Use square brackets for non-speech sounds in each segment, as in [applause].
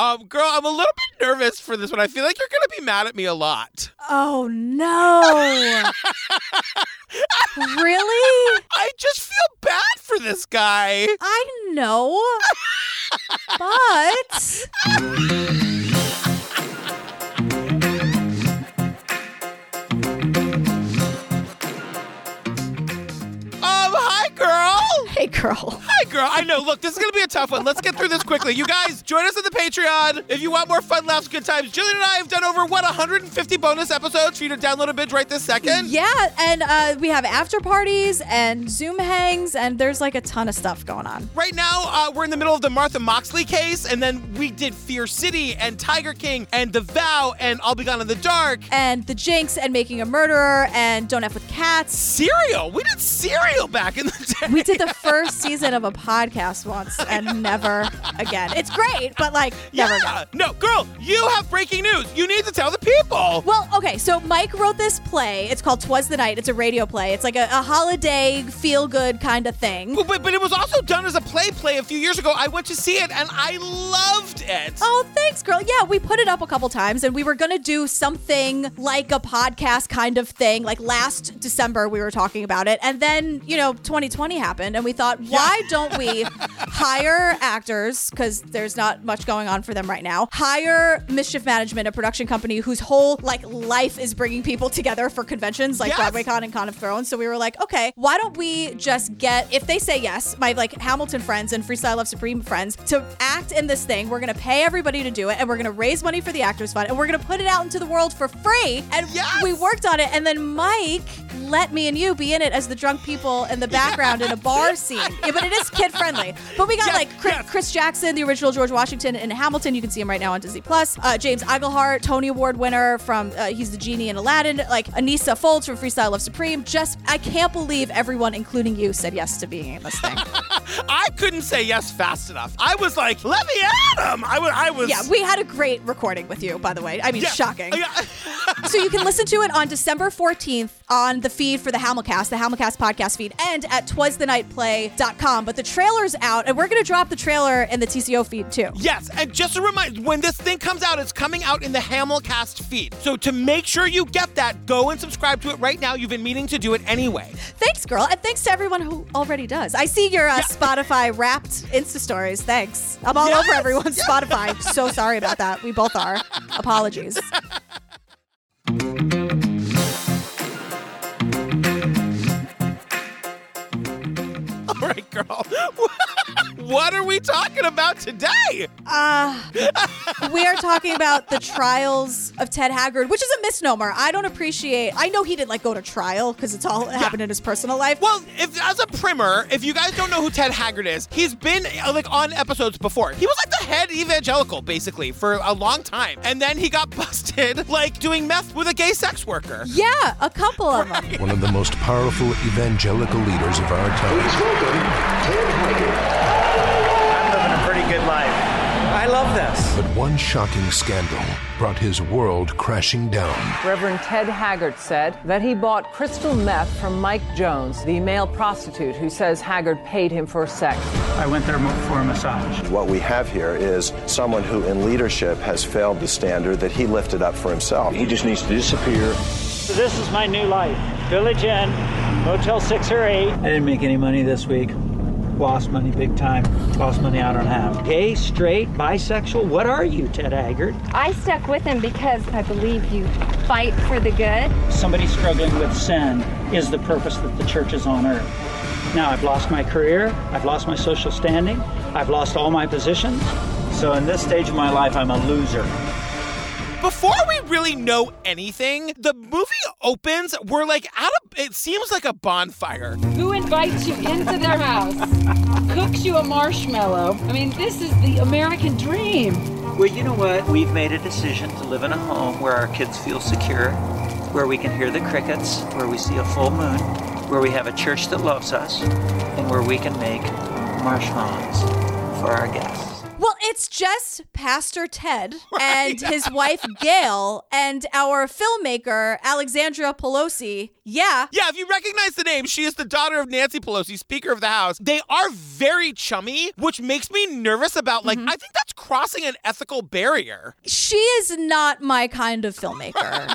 Um, girl, I'm a little bit nervous for this one. I feel like you're gonna be mad at me a lot. Oh no. [laughs] really? I just feel bad for this guy. I know. [laughs] but girl. Hi, girl. I know. Look, this is going to be a tough one. Let's get through this quickly. You guys, join us on the Patreon. If you want more fun, laughs, good times, Gillian and I have done over, what, 150 bonus episodes for you to download a binge right this second? Yeah, and uh, we have after parties and Zoom hangs, and there's like a ton of stuff going on. Right now, uh, we're in the middle of the Martha Moxley case, and then we did Fear City and Tiger King and The Vow and I'll Be Gone in the Dark. And the Jinx and Making a Murderer and Don't F with Cats. Serial. We did Serial back in the day. We did the [laughs] first season of a podcast once and never again. It's great, but like never again. Yeah. No, girl, you have breaking news. You need to tell the people. Well, okay, so Mike wrote this play. It's called Twas the Night. It's a radio play. It's like a, a holiday feel good kind of thing. But, but, but it was also done as a play play a few years ago. I went to see it and I loved it. Oh, thanks, girl. Yeah, we put it up a couple times and we were going to do something like a podcast kind of thing. Like last December, we were talking about it. And then, you know, 2020 happened and we thought, why don't we hire actors? Because there's not much going on for them right now. Hire Mischief Management, a production company whose whole like life is bringing people together for conventions like Yes. Broadway Con and Con of Thrones. So we were like, okay, why don't we just get, if they say yes, my like Hamilton friends and Freestyle Love Supreme friends to act in this thing. We're going to pay everybody to do it and we're going to raise money for the Actors Fund and we're going to put it out into the world for free. And Yes. we worked on it. And then Mike let me and you be in it as the drunk people in the background in a bar [laughs] scene. Yeah, but it is kid friendly. But we got Yes, like Chris, yes. Chris Jackson, the original George Washington in Hamilton. You can see him right now on Disney Plus. Uh, James Iglehart, Tony Award winner from uh, he's the genie in Aladdin. Like Aneesa Folds from Freestyle Love Supreme. Just I can't believe everyone, including you, said yes to being in this thing. [laughs] I couldn't say yes fast enough. I was like, let me at him. I was. Was. yeah, we had a great recording with you, by the way. I mean, Yeah. shocking. Yeah. so you can listen to it on December 14th on the feed for the Hamilcast, the Hamilcast podcast feed, and at twasthenightplay.com. But the trailer's out, and we're going to drop the trailer in the TCO feed too. Yes, and just a reminder, when this thing comes out, it's coming out in the Hamilcast feed. So to make sure you get that, go and subscribe to it right now. You've been meaning to do it anyway. Thanks, girl, and thanks to everyone who already does. I see your uh, Yeah. Spotify wrapped Insta stories. Thanks. I'm all Yes, over everyone's Spotify. So sorry about that. We both are. Apologies. All right, girl. [laughs] what are we talking about today? Uh, we are talking about the trials of Ted Haggard, which is a misnomer. I don't appreciate. I know he didn't like go to trial because it's all happened in his personal life. Well, if as a primer, if you guys don't know who Ted Haggard is, he's been uh, like on episodes before. He was like the head evangelical basically for a long time, and then he got [laughs] busted like doing meth with a gay sex worker. Yeah, a couple of them. one of the most powerful evangelical leaders of our time. I'm living a pretty good life. I love this. But one shocking scandal brought his world crashing down. Reverend Ted Haggard said that he bought crystal meth from Mike Jones, the male prostitute who says Haggard paid him for sex. I went there for a massage. What we have here is someone who, in leadership, has failed the standard that he lifted up for himself. He just needs to disappear. So this is my new life. Village Inn, Motel 6 or 8. I didn't make any money this week. Lost money big time. Lost money I don't have. Gay, straight, bisexual, what are you, Ted Haggard? I stuck with him because I believe you fight for the good. Somebody struggling with sin is the purpose that the church is on earth. Now, I've lost my career, I've lost my social standing, I've lost all my positions. So, in this stage of my life, I'm a loser. Before we really know anything, the movie opens. We're like at a. It seems like a bonfire. Who invites you into their house, cooks you a marshmallow? I mean, this is the American dream. Well, you know what? We've made a decision to live in a home where our kids feel secure, where we can hear the crickets, where we see a full moon, where we have a church that loves us, and where we can make marshmallows for our guests. It's just Pastor Ted [laughs] and his wife Gail and our filmmaker Alexandra Pelosi. Yeah. Yeah, if you recognize the name, she is the daughter of Nancy Pelosi, Speaker of the House. They are very chummy, which makes me nervous about, like, mm-hmm. I think that's crossing an ethical barrier. She is not my kind of filmmaker. [laughs]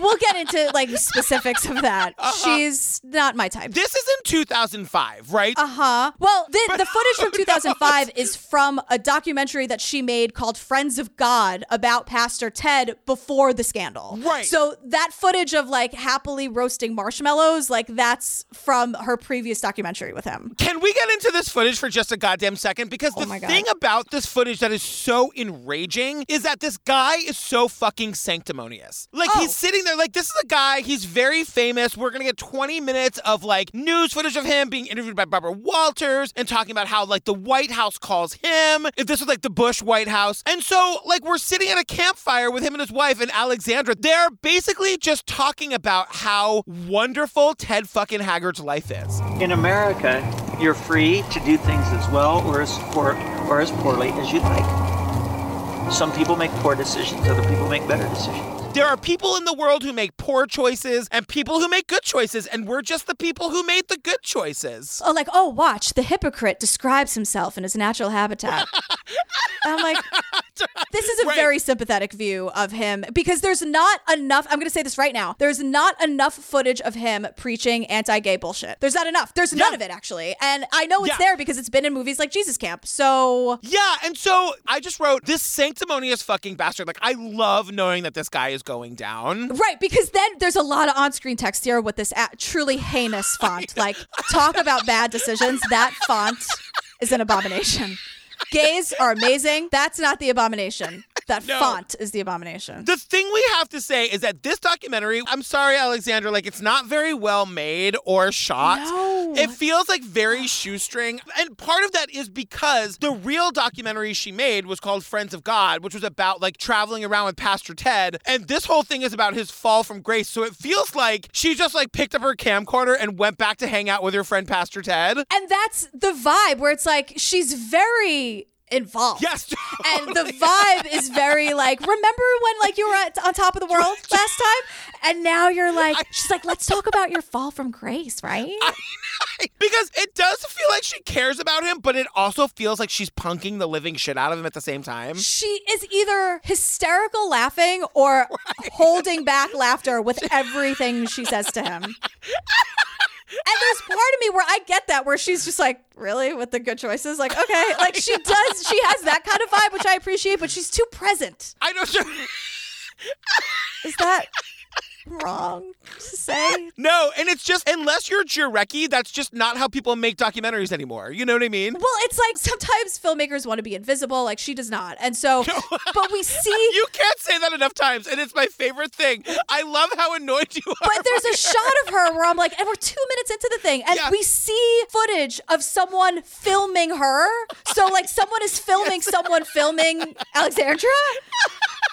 we'll get into like specifics of that. She's not my type. This is in 2005, right? Uh huh. Well, the, the footage from [laughs] 2005 is from a documentary that she made called Friends of God about Pastor Ted before the scandal. Right. So that footage of like happily roasting marshmallows, like that's from her previous documentary with him. Can we get into this footage for just a goddamn second? Because the Oh my God. thing about this footage that is so enraging is that this guy is so fucking sanctimonious. Like, Oh. he's sitting there, like, this is a guy, he's very famous. We're gonna get 20 minutes of, like, news footage of him being interviewed by Barbara Walters and talking about how, like, the White House calls him. If this was, like, the Bush White House. And so, like, we're sitting at a campfire with him and his wife and Alexandra. They're basically just talking about how wonderful Ted fucking Haggard's life is. In America, you're free to do things as well or as or, or as poorly as you'd like. Some people make poor decisions, other people make better decisions. There are people in the world who make poor choices and people who make good choices, and we're just the people who made the good choices. Oh, like, oh, watch, the hypocrite describes himself in his natural habitat. I'm like, [laughs] this is a Right. very sympathetic view of him because there's not enough. I'm going to say this right now. There's not enough footage of him preaching anti gay bullshit. There's not enough. There's none of it, actually. And I know it's Yeah. there because it's been in movies like Jesus Camp. So. Yeah, and so I just wrote this sanctimonious fucking bastard. Like, I love knowing that this guy is going down. Right, because then there's a lot of on-screen text here with this a- truly heinous [laughs] font. Like, talk about bad decisions. That font is an abomination. Gays are amazing. That's not the abomination. That No. font is the abomination. The thing we have to say is that this documentary, I'm sorry, Alexandra, like it's not very well made or shot. No. It feels like very shoestring. And part of that is because the real documentary she made was called Friends of God, which was about like traveling around with Pastor Ted. And this whole thing is about his fall from grace. So it feels like she just like picked up her camcorder and went back to hang out with her friend Pastor Ted. and that's the vibe where it's like she's very involved. Yes, [laughs] And the vibe is very like, remember when like you were at, on top of the world last time? And now you're like, she's like, let's talk about your fall from grace, right? [laughs] because it does feel like she cares about him, but it also feels like she's punking the living shit out of him at the same time. she is either hysterical laughing or [laughs] holding back laughter with everything she says to him. And there's part of me where I get that, where she's just like, really, with the good choices? Like, okay. Like, she [laughs] does, she has that kind of vibe, which I appreciate, but she's too present. I don't. Is that [laughs] wrong to say? [laughs] No, and it's just unless you're Jarecki, that's just not how people make documentaries anymore. You know what I mean? Well, it's like sometimes filmmakers want to be invisible, like she does not. And so, [laughs] but we see. You can't say that enough times, and it's my favorite thing. I love how annoyed you are. But there's a shot of her where I'm like, and we're two minutes into the thing, and Yeah. we see footage of someone filming her. So, like, someone is filming someone filming Alexandra.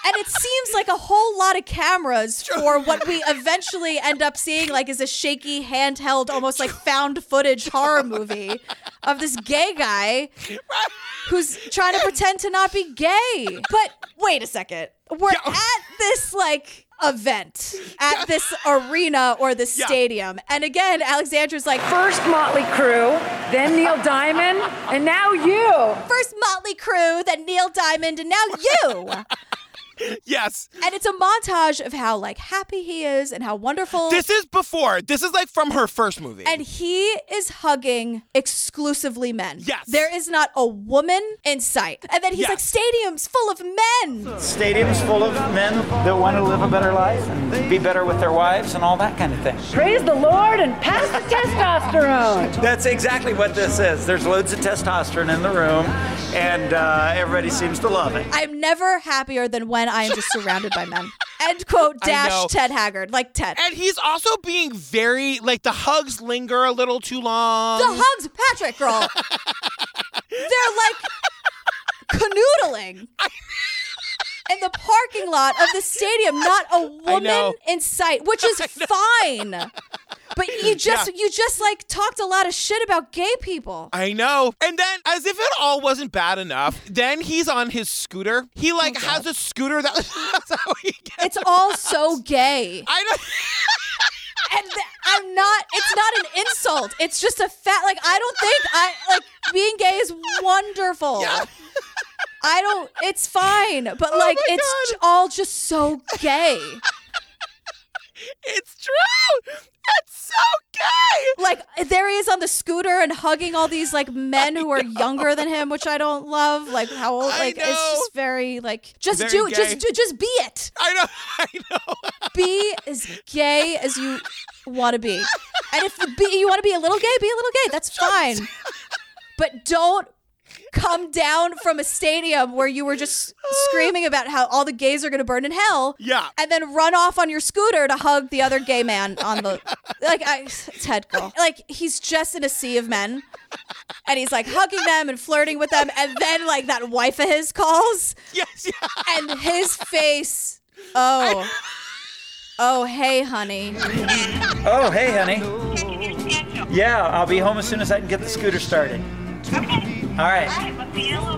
And it seems like a whole lot of cameras for what we eventually end up seeing, like, is a shaky, handheld, almost like found footage horror movie of this gay guy who's trying to pretend to not be gay. But wait a second. We're at this like event at this arena or this Yeah. stadium. And again, Alexandra's like, First Motley Crue, then Neil Diamond, and now you. first Motley Crue, then Neil Diamond, and now you. [laughs] yes. and it's a montage of how like happy he is and how wonderful. This is before. This is like from her first movie. and he is hugging exclusively men. Yes. There is not a woman in sight. And then he's Yes. like, stadiums full of men. Stadiums full of men that want to live a better life and be better with their wives and all that kind of thing. Praise the Lord and pass the testosterone. [laughs] That's exactly what this is. There's loads of testosterone in the room, and uh, everybody seems to love it. I'm never happier than when I am just surrounded by men. End quote [laughs] dash Ted Haggard. Like Ted. and he's also being very like the hugs linger a little too long. the hugs, Patrick girl. [laughs] They're like canoodling. [laughs] In the parking lot of the stadium, not a woman in sight, which is fine. But you [laughs] just you just like talked a lot of shit about gay people. I know. And then, as if it all wasn't bad enough, then he's on his scooter. He like oh, has a scooter that [laughs] that's how he gets. It's all so gay. I know. [laughs] and th- I'm not. It's not an insult. It's just a fact. Like I don't think I like being gay is wonderful. I don't. It's fine, but Oh like it's j- all just so gay. It's true. It's so gay. Like there he is on the scooter and hugging all these like men who are younger than him, which I don't love. Like how old? Like it's just very like just Very do gay. just do just be it. I know. [laughs] I know. Be as gay as you want to be, and if be, you want to be a little gay, be a little gay. That's [laughs] fine. But don't come down from a stadium where you were just screaming about how all the gays are going to burn in hell. Yeah. And then run off on your scooter to hug the other gay man on the like I Ted go. Like he's just in a sea of men. And he's like hugging them and flirting with them and then like that wife of his calls Yes. Yeah. and his face oh oh hey honey Oh, hey, honey. Yeah, I'll be home as soon as I can get the scooter started. All right.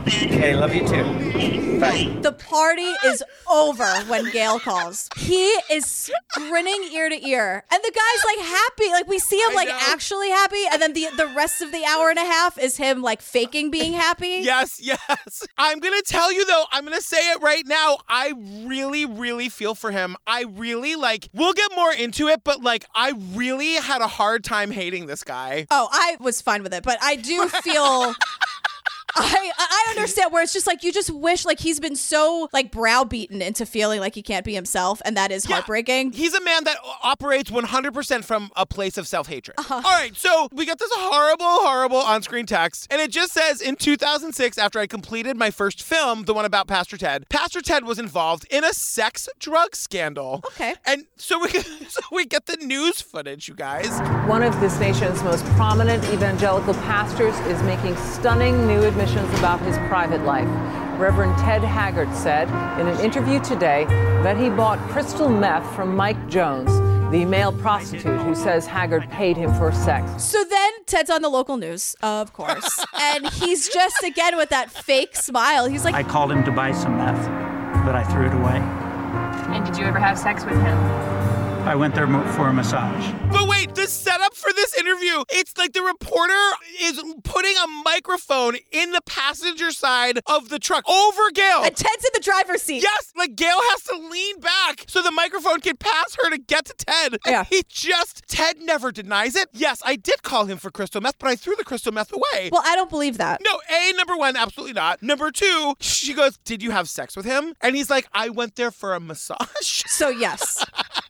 Okay, love you too. Bye. the party is over when Gail calls. He is grinning ear to ear, and the guy's like happy. Like we see him like actually happy, and then the the rest of the hour and a half is him like faking being happy. [laughs] Yes, yes. I'm going to tell you though, I'm going to say it right now. I really, really feel for him. I really like, we'll get more into it, but like, I really had a hard time hating this guy. Oh, I was fine with it, but I do [laughs] feel. I I understand where it's just like you just wish like he's been so like browbeaten into feeling like he can't be himself, and that is Yeah. heartbreaking. He's a man that operates 100% from a place of self hatred. Uh-huh. All right, so we got this horrible, horrible on screen text, and it just says in 2006, after I completed my first film, the one about Pastor Ted, Pastor Ted was involved in a sex drug scandal. Okay. And so we, [laughs] so we get the news footage, you guys. One of this nation's most prominent evangelical pastors is making stunning new admissions about his private life. Reverend Ted Haggard said in an interview today that he bought crystal meth from Mike Jones, the male prostitute who says Haggard paid him for sex. So then Ted's on the local news, of course, [laughs] and he's just again with that fake smile. He's like, I called him to buy some meth, but I threw it away. And did you ever have sex with him? I went there for a massage. But wait, the setup for this interview, it's like the reporter is putting a microphone in the passenger side of the truck over Gail. and Ted's in the driver's seat. Yes, like Gail has to lean back so the microphone can pass her to get to Ted. And Yeah. he just, Ted never denies it. Yes, I did call him for crystal meth, but I threw the crystal meth away. Well, I don't believe that. no, A, number one, absolutely not. Number two, she goes, Did you have sex with him? And he's like, I went there for a massage. So yes, [laughs]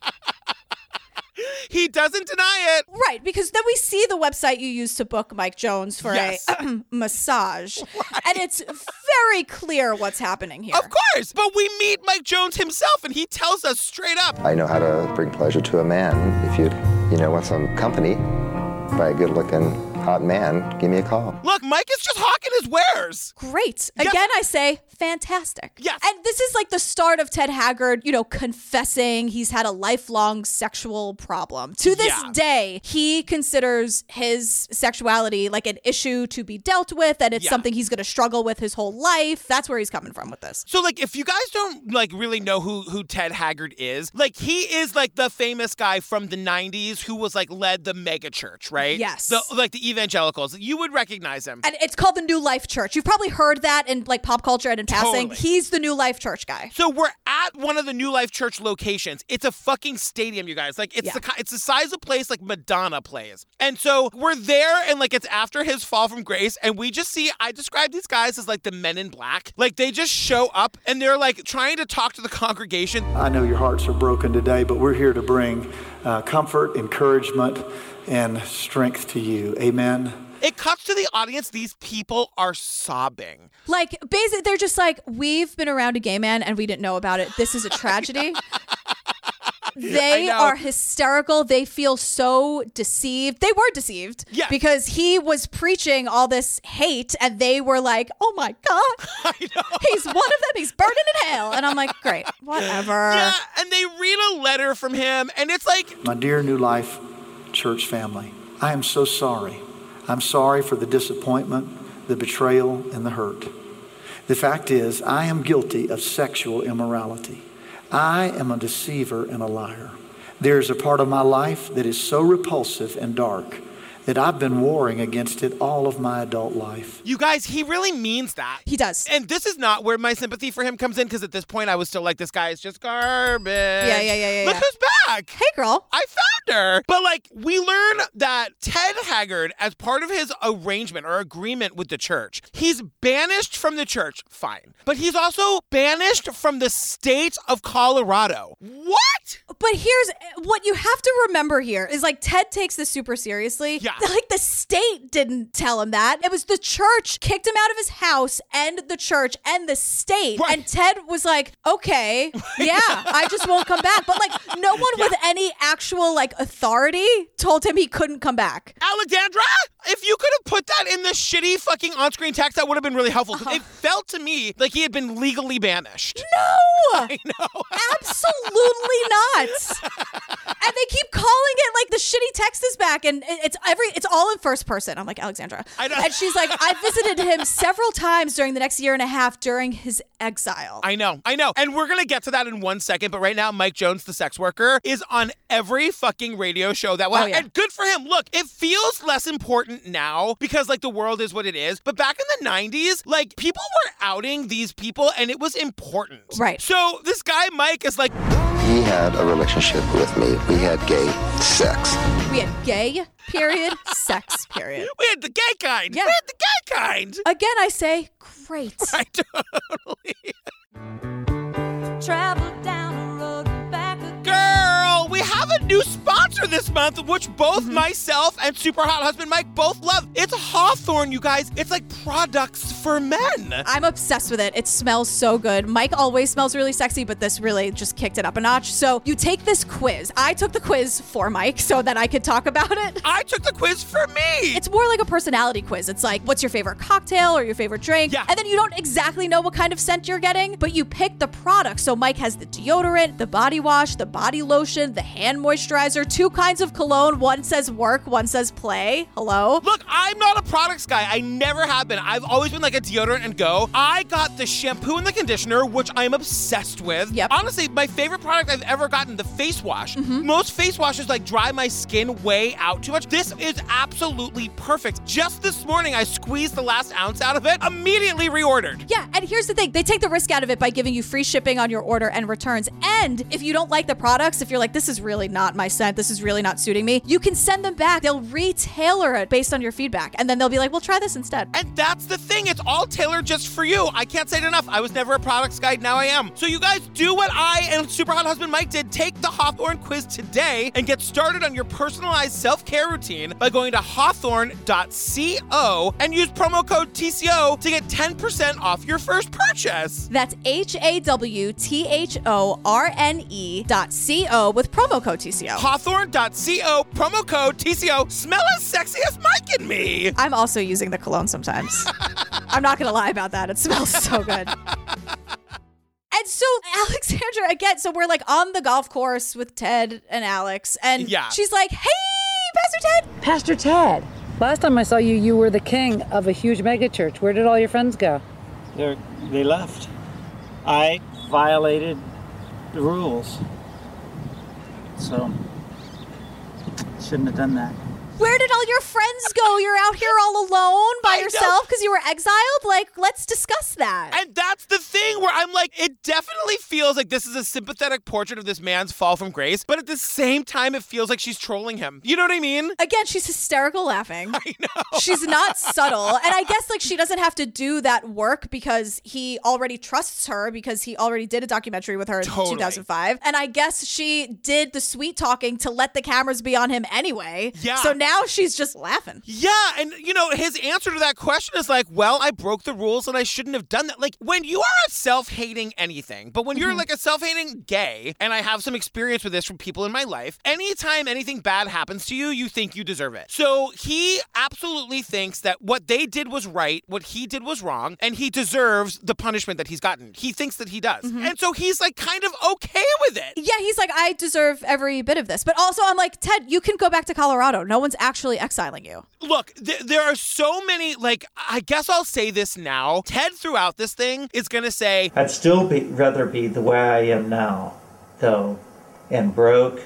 he doesn't deny it. right, because then we see the website you used to book Mike Jones for Yes. a [clears throat] massage, and it's very clear what's happening here. Of course. But we meet Mike Jones himself, and he tells us straight up. I know how to bring pleasure to a man. If you, you know, want some company by a good-looking hot man, give me a call. Look, Mike is just hawking his wares. Great. Yes. Again, I say fantastic. Yes. And this is like the start of Ted Haggard, you know, confessing he's had a lifelong sexual problem. To this Yeah. day, he considers his sexuality like an issue to be dealt with and it's Yeah. something he's going to struggle with his whole life. That's where he's coming from with this. So like if you guys don't like really know who who Ted Haggard is, like he is like the famous guy from the 90s who was like led the mega church, right? Yes. The like the evangelicals. You would recognize him. And it's called the New Life Church. You've probably heard that in like pop culture and in passing. Totally. He's the New Life Church guy. So we're at one of the New Life Church locations. It's a fucking stadium, you guys. Like it's Yeah. the it's the size of place like Madonna plays. And so we're there, and like it's after his fall from grace, and we just see. I describe these guys as like the Men in Black. Like they just show up and they're like trying to talk to the congregation. I know your hearts are broken today, but we're here to bring uh, comfort, encouragement, and strength to you. Amen. It cuts to the audience. These people are sobbing. Like, basically, they're just like, we've been around a gay man and we didn't know about it. This is a [laughs] tragedy. They are hysterical. They feel so deceived. They were deceived. Yes. Because he was preaching all this hate and they were like, oh my God, [laughs] I know. he's one of them. He's burning in hell. And I'm like, great, whatever. Yeah, and they read a letter from him, and it's like, My dear New Life church family. I am so sorry. I'm sorry for the disappointment, the betrayal, and the hurt. The fact is, I am guilty of sexual immorality. I am a deceiver and a liar. There's a part of my life that is so repulsive and dark that I've been warring against it all of my adult life. You guys, he really means that. He does. And this is not where my sympathy for him comes in because at this point I was still like, this guy is just garbage. Yeah, yeah, yeah, yeah. Look yeah. who's back. Hey, girl. I found her. But like, we learn that Ted Haggard, as part of his arrangement or agreement with the church, he's banished from the church. Fine. But he's also banished from the state of Colorado. What? But here's what you have to remember here is like Ted takes this super seriously. Yeah. [laughs] Like the state didn't tell him that. It was the church kicked him out of his house and the church and the state. Right. And Ted was like, okay, [laughs] yeah, I just won't come back. But like no [laughs] one with any actual like authority told him he couldn't come back. Alexandra, if you could have put that in the shitty fucking on screen text, that would have been really helpful. 'cause It uh-huh. felt to me like he had been legally banished. No! [laughs] I know. Absolutely not. and they keep calling it like the shitty text is back, and it's every it's all in first person. I'm like Alexandra, I know. and she's like, I visited him several times during the next year and a half during his exile. I know, I know. And we're going to get to that in one second. But right now, Mike Jones, the sex worker, is on every fucking radio show that will. Oh, yeah. And good for him. Look, it feels less important now because, like, the world is what it is. But back in the 90s, like, people were outing these people and it was important. Right. So this guy, Mike, is like, He had a relationship with me. We had gay sex. we had gay period, [laughs] sex period. we had the gay kind. Yeah. We had the gay kind. Again, I say great. [laughs] I totally. Travel down the road have a new sponsor this month, which both Mm-hmm. myself and super hot husband Mike both love. It's Hawthorne, you guys. It's like products for men. I'm obsessed with it. It smells so good. Mike always smells really sexy, but this really just kicked it up a notch. So you take this quiz. I took the quiz for Mike so that I could talk about it. I took the quiz for me. It's more like a personality quiz. It's like, what's your favorite cocktail or your favorite drink? Yeah. And then you don't exactly know what kind of scent you're getting, but you pick the product. So Mike has the deodorant, the body wash, the body lotion, the hand moisturizer, two kinds of cologne. One says work, one says play. Hello? Look, I'm not a products guy. I never have been. I've always been like a deodorant and go. I got the shampoo and the conditioner, which I'm obsessed with. Yep. Honestly, my favorite product I've ever gotten, the face wash. Mm-hmm. Most face washes like dry my skin way out too much. This is absolutely perfect. Just this morning, I squeezed the last ounce out of it, immediately reordered. Yeah, and here's the thing they take the risk out of it by giving you free shipping on your order and returns. And if you don't like the products, if you're like, this is really not my scent, this is really not suiting me, you can send them back. They'll retailer it based on your feedback. And then they'll be like, well, try this instead. And that's the thing. It's all tailored just for you. I can't say it enough. I was never a products guy. Now I am. So you guys do what I and super hot husband Mike did. Take the Hawthorne quiz today and get started on your personalized self-care routine by going to hawthorne.co and use promo code TCO to get 10% off your first purchase. That's H A W T H O R N E dot C O with promo code TCO. Hawthorne.co, promo code TCO. Smell as sexy as Mike and me. I'm also using the cologne sometimes. [laughs] I'm not going to lie about that. It smells so good. And so Alexandra again, so we're like on the golf course with Ted and Alex, and Yeah. she's like, "Hey, Pastor Ted, Pastor Ted, last time I saw you, you were the king of a huge megachurch. Where did all your friends go? They're, they left. I violated the rules. So, shouldn't have done that. where did all your friends go? You're out here all alone by I yourself because you were exiled. Like, let's discuss that." And that's the thing where I'm like, it definitely feels like this is a sympathetic portrait of this man's fall from grace, but at the same time, it feels like she's trolling him. You know what I mean? Again, she's hysterical laughing. [laughs] I know. She's not [laughs] subtle. And I guess like she doesn't have to do that work because he already trusts her because he already did a documentary with her in Totally. 2005. And I guess she did the sweet talking to let the cameras be on him anyway. Yeah. So now she's just laughing. Yeah, and you know, his answer to that question is like, well, I broke the rules and I shouldn't have done that. Like, when you are a self self-hating anything. But when you're Mm-hmm. like a self-hating gay, and I have some experience with this from people in my life, anytime anything bad happens to you, you think you deserve it. So he absolutely thinks that what they did was right, what he did was wrong, and he deserves the punishment that he's gotten. He thinks that he does. And so he's like kind of okay with it. Yeah, he's like, I deserve every bit of this. But also, I'm like, Ted, you can go back to Colorado. No one's actually exiling you. Look, th- there are so many, like, I guess I'll say this now. Ted, throughout this thing, is going to say, I'd still be, rather be the way I am now, though, and broke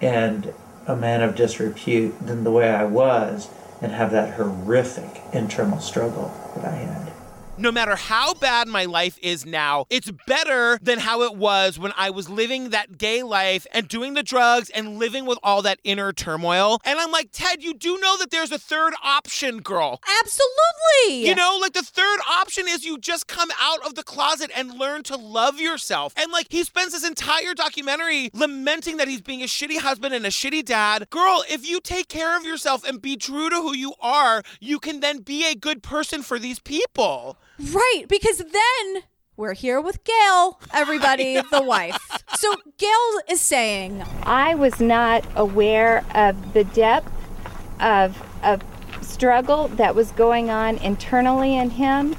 and a man of disrepute than the way I was and have that horrific internal struggle that I had. No matter how bad my life is now, it's better than how it was when I was living that gay life and doing the drugs and living with all that inner turmoil. And I'm like, Ted, you do know that there's a third option, girl. Absolutely. You know, like the third option is you just come out of the closet and learn to love yourself. And like he spends this entire documentary lamenting that he's being a shitty husband and a shitty dad. Girl, if you take care of yourself and be true to who you are, you can then be a good person for these people. Right, because then we're here with Gail, everybody, the wife. So Gail is saying, I was not aware of the depth of, of struggle that was going on internally in him.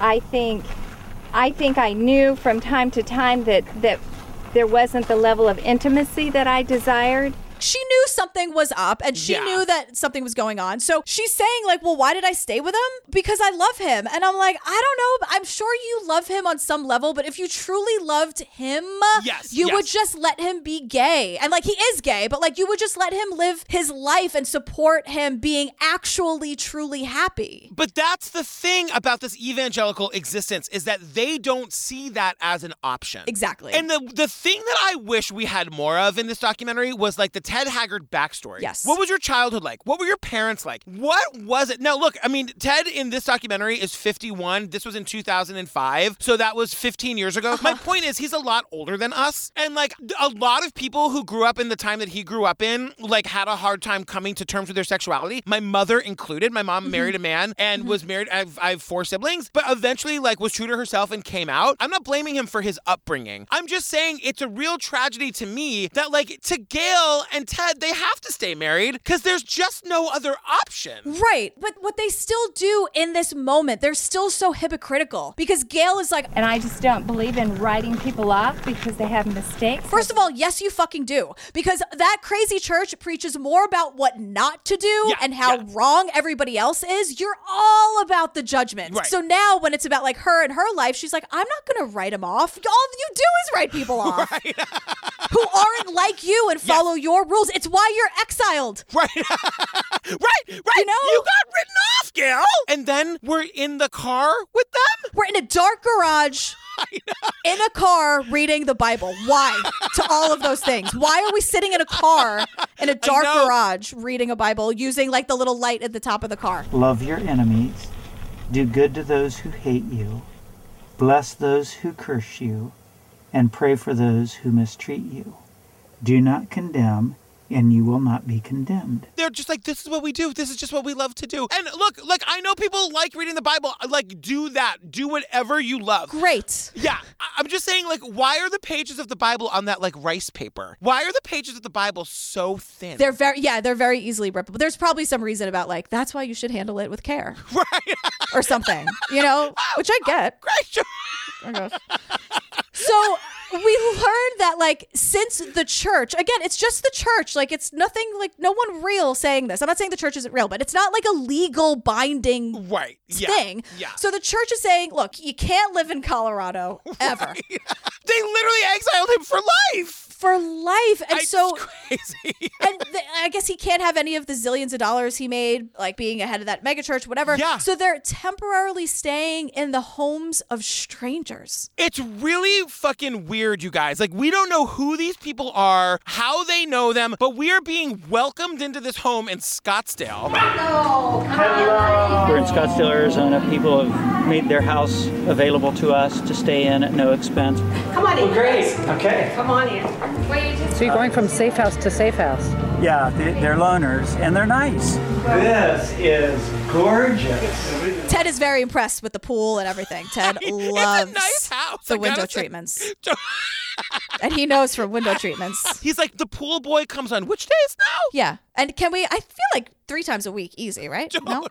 I think I think I knew from time to time that, that there wasn't the level of intimacy that I desired. She knew something was up and she Yeah. knew that something was going on. So she's saying, like, well, why did I stay with him? Because I love him. And I'm like, I don't know. I'm sure you love him on some level, but if you truly loved him, Yes, you would just let him be gay. And like, he is gay, but like, you would just let him live his life and support him being actually, truly happy. But that's the thing about this evangelical existence is that they don't see that as an option. Exactly. And the the thing that I wish we had more of in this documentary was like the Ted Haggard backstory. Yes. What was your childhood like? What were your parents like? What was it? Now look, I mean, Ted in this documentary is 51. This was in 2005. So that was 15 years ago. My uh-huh. point is he's a lot older than us. And like a lot of people who grew up in the time that he grew up in, like had a hard time coming to terms with their sexuality. My mother included. My mom married mm-hmm. a man and mm-hmm. was married. I have, I have four siblings, but eventually like was true to herself and came out. I'm not blaming him for his upbringing. I'm just saying it's a real tragedy to me that like to Gail and Ted, they have to stay married because there's just no other option. Right. But what they still do in this moment, they're still so hypocritical because Gail is like, And I just don't believe in writing people off because they have mistakes. First of all, yes, you fucking do. Because that crazy church preaches more about what not to do Yeah, and how yeah. wrong everybody else is. You're all about the judgment. Right. So now when it's about like her and her life, she's like, I'm not going to write them off. All you do is write people off [laughs] who aren't like you and follow your rules. It's why you're exiled. [laughs] Right. right. [laughs] Right. You know? you got written off, Gail. And then we're in the car with them. We're in a dark garage. [laughs] In a car reading the Bible. Why? to all of those things. Why are we sitting in a car in a dark garage reading a Bible using like the little light at the top of the car? Love your enemies. Do good to those who hate you. Bless those who curse you. And pray for those who mistreat you. Do not condemn, and you will not be condemned. They're just like, this is what we do. This is just what we love to do. And look, like I know people like reading the Bible. Like, do that. Do whatever you love. Great. Yeah, I- I'm just saying, like, why are the pages of the Bible on that like rice paper? Why are the pages of the Bible so thin? They're very yeah, they're very easily rippable. There's probably some reason about like that's why you should handle it with care [laughs] right. or something, you know, [laughs] which I get. Great. I guess. So we learned that like since the church again it's just the church like it's nothing like no one real saying this i'm not saying the church isn't real but it's not like a legal binding Right. Thing Yeah. so the church is saying look you can't live in colorado [laughs] ever [laughs] They literally exiled him for life. For life and I- so it's [laughs] crazy. and th- I guess he can't have any of the zillions of dollars he made, like being ahead of that megachurch, whatever. Yeah. So they're temporarily staying in the homes of strangers. It's really fucking weird, you guys. Like, we don't know who these people are, how they know them, but we are being welcomed into this home in Scottsdale. Hello. Hello. We're in Scottsdale, Arizona. People have made their house available to us to stay in at no expense. Come on in. Oh, great. Okay. Come on in. So you're going from safe house to safe house. Yeah, they, they're loners and they're nice. This is gorgeous. Ted is very impressed with the pool and everything. [laughs] Ted It's a loves. nice house. the window say- treatments. [laughs] and he knows from window treatments. [laughs] He's like, the pool boy comes on which days now? Yeah. And can we, I feel like three times a week, easy, right? No?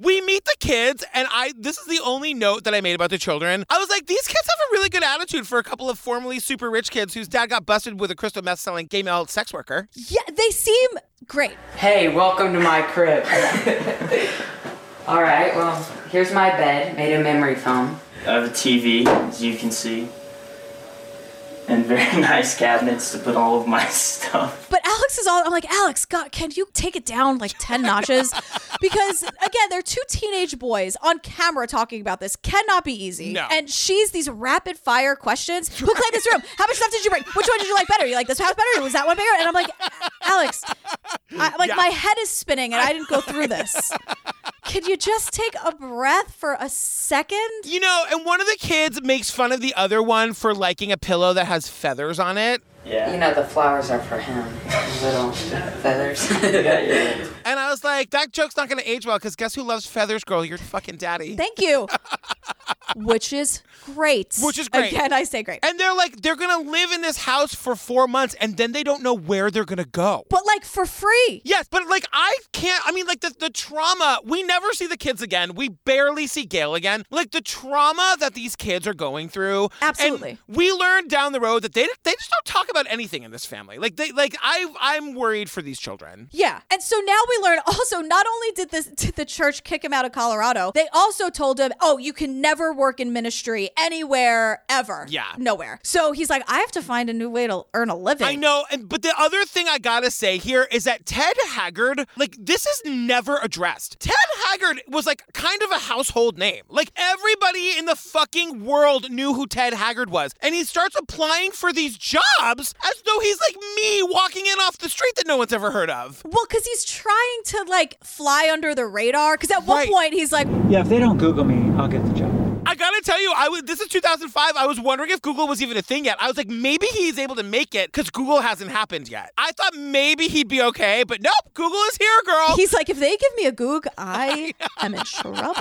We meet the kids, and I. This is the only note that I made about the children. I was like, these kids have a really good attitude for a couple of formerly super rich kids whose dad got busted with a crystal meth selling gay male sex worker. Yeah, they seem great. Hey, welcome to my crib. [laughs] All right, well, here's my bed made of memory foam. I have a TV, as you can see, and very [laughs] nice cabinets to put all of my [laughs] stuff. But Alex is all, I'm like, Alex, God, can you take it down like 10 notches? [laughs] Because again, they're two teenage boys on camera talking about this. Cannot be easy. No. And she's these rapid fire questions. Who cleaned this room? How much stuff did you bring? Which one did you like better? You like this house better? Was that one bigger? And I'm like, Alex, I, like Yeah. my head is spinning and I didn't go through this. Could you just take a breath for a second? You know, and one of the kids makes fun of the other one for liking a pillow that has feathers on it. Yeah. You know, the flowers are for him. [laughs] Little feathers. [laughs] And I was like, that joke's not going to age well because guess who loves feathers, girl? Your fucking daddy. Thank you. [laughs] Which is great. Which is great. Again, I say great. And they're like, they're going to live in this house for four months and then they don't know where they're going to go. But like for free. Yes, but like I can't. I mean, like the, the trauma. We never see the kids again. We barely see Gail again. Like the trauma that these kids are going through. Absolutely. And we learned down the road that they they just don't talk about anything in this family. Like they like I I'm worried for these children. Yeah. And so now we learn [laughs] also not only did this did the church kick him out of Colorado, they also told him, "Oh, you can never work in ministry anywhere ever." Yeah. Nowhere. So he's like, "I have to find a new way to earn a living." I know, and but the other thing I gotta say here is that Ted Haggard, like this is never addressed. Ted Haggard was like kind of a household name. Like everybody in the fucking world knew who Ted Haggard was, and he starts applying for these jobs as though he's like me walking in off the street that no one's ever heard of. Well, because he's trying to like fly under the radar. Because at one point he's like, Yeah, if they don't Google me, I'll get the job. I gotta tell you, I was. This is 2005. I was wondering if Google was even a thing yet. I was like, maybe he's able to make it because Google hasn't happened yet. I thought maybe he'd be okay, but nope. Google is here, girl. He's like, if they give me a goog, [laughs] I am in trouble.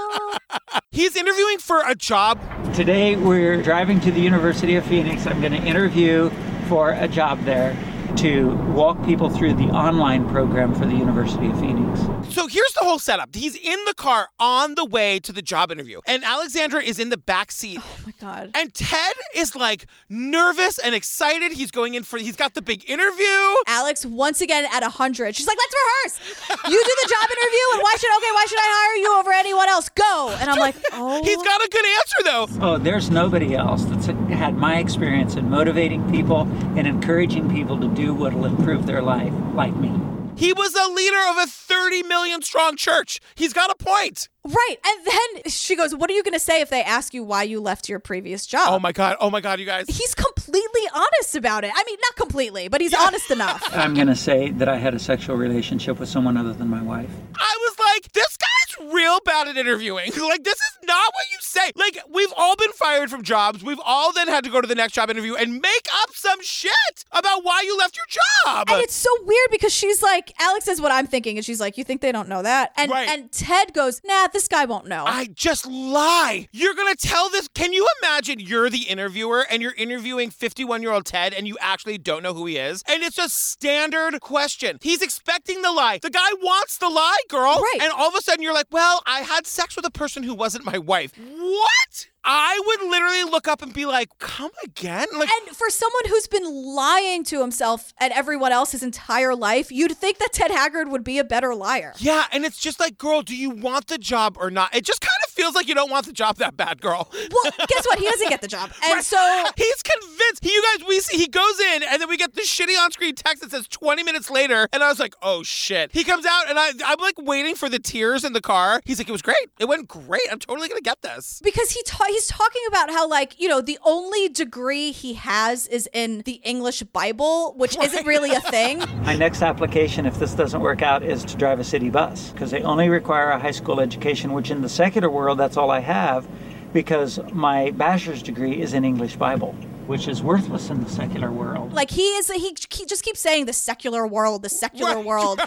He's interviewing for a job. Today we're driving to the University of Phoenix. I'm going to interview for a job there to walk people through the online program for the University of Phoenix. So here's the whole setup. He's in the car on the way to the job interview, and Alexandra is in the back seat. Oh my god. And Ted is like nervous and excited. He's going in for. He's got the big interview. Alex once again at a hundred. She's like, let's rehearse. You do the job interview, and why should okay? Why should I hire you over anyone else? Go. And I'm like, oh. [laughs] He's got a good answer though. Oh, there's nobody else that's had my experience in motivating people and encouraging people to do what'll improve their life, like me. He was a leader of a 30 million strong church. He's got a point. Right. And then she goes, What are you going to say if they ask you why you left your previous job? Oh my god. Oh my god, you guys. He's completely honest about it. I mean, not completely, but he's honest enough. I'm going to say that I had a sexual relationship with someone other than my wife. I was like, this guy's real bad at interviewing. [laughs] like, this is not what you say. Like, we've all been fired from jobs. We've all then had to go to the next job interview and make up some shit about why you left your job. And it's so weird because she's like, Alex says what I'm thinking, and she's like, You think they don't know that? And Right. and Ted goes, Nah, this guy won't know. I just lie. You're gonna tell this. Can you imagine you're the interviewer and you're interviewing 51 year old Ted and you actually don't know who he is? And it's a standard question. He's expecting the lie. The guy wants the lie, girl. Right. And all of a sudden you're like, well, I had sex with a person who wasn't my wife. What? I would literally look up and be like, come again? Like, and for someone who's been lying to himself and everyone else his entire life, you'd think that Ted Haggard would be a better liar. yeah, and it's just like, girl, do you want the job or not? It just kind of feels like you don't want the job that bad, girl. Well, guess what? He doesn't get the job. And Right. so [laughs] he's convinced. He, you guys, we see he goes in, and then we get the shitty on-screen text that says 20 minutes later, and I was like, oh shit. He comes out, and I, I'm like waiting for the tears in the car. He's like, it was great. It went great. I'm totally gonna get this. because he ta- he's talking about how like you know the only degree he has is in the English Bible, which isn't really a thing. [laughs] My next application, if this doesn't work out, is to drive a city bus because they only require a high school education, which in the secular world, that's all I have because my bachelor's degree is in English Bible. Which is worthless in the secular world. Like he is, he, he just keeps saying the secular world, the secular world,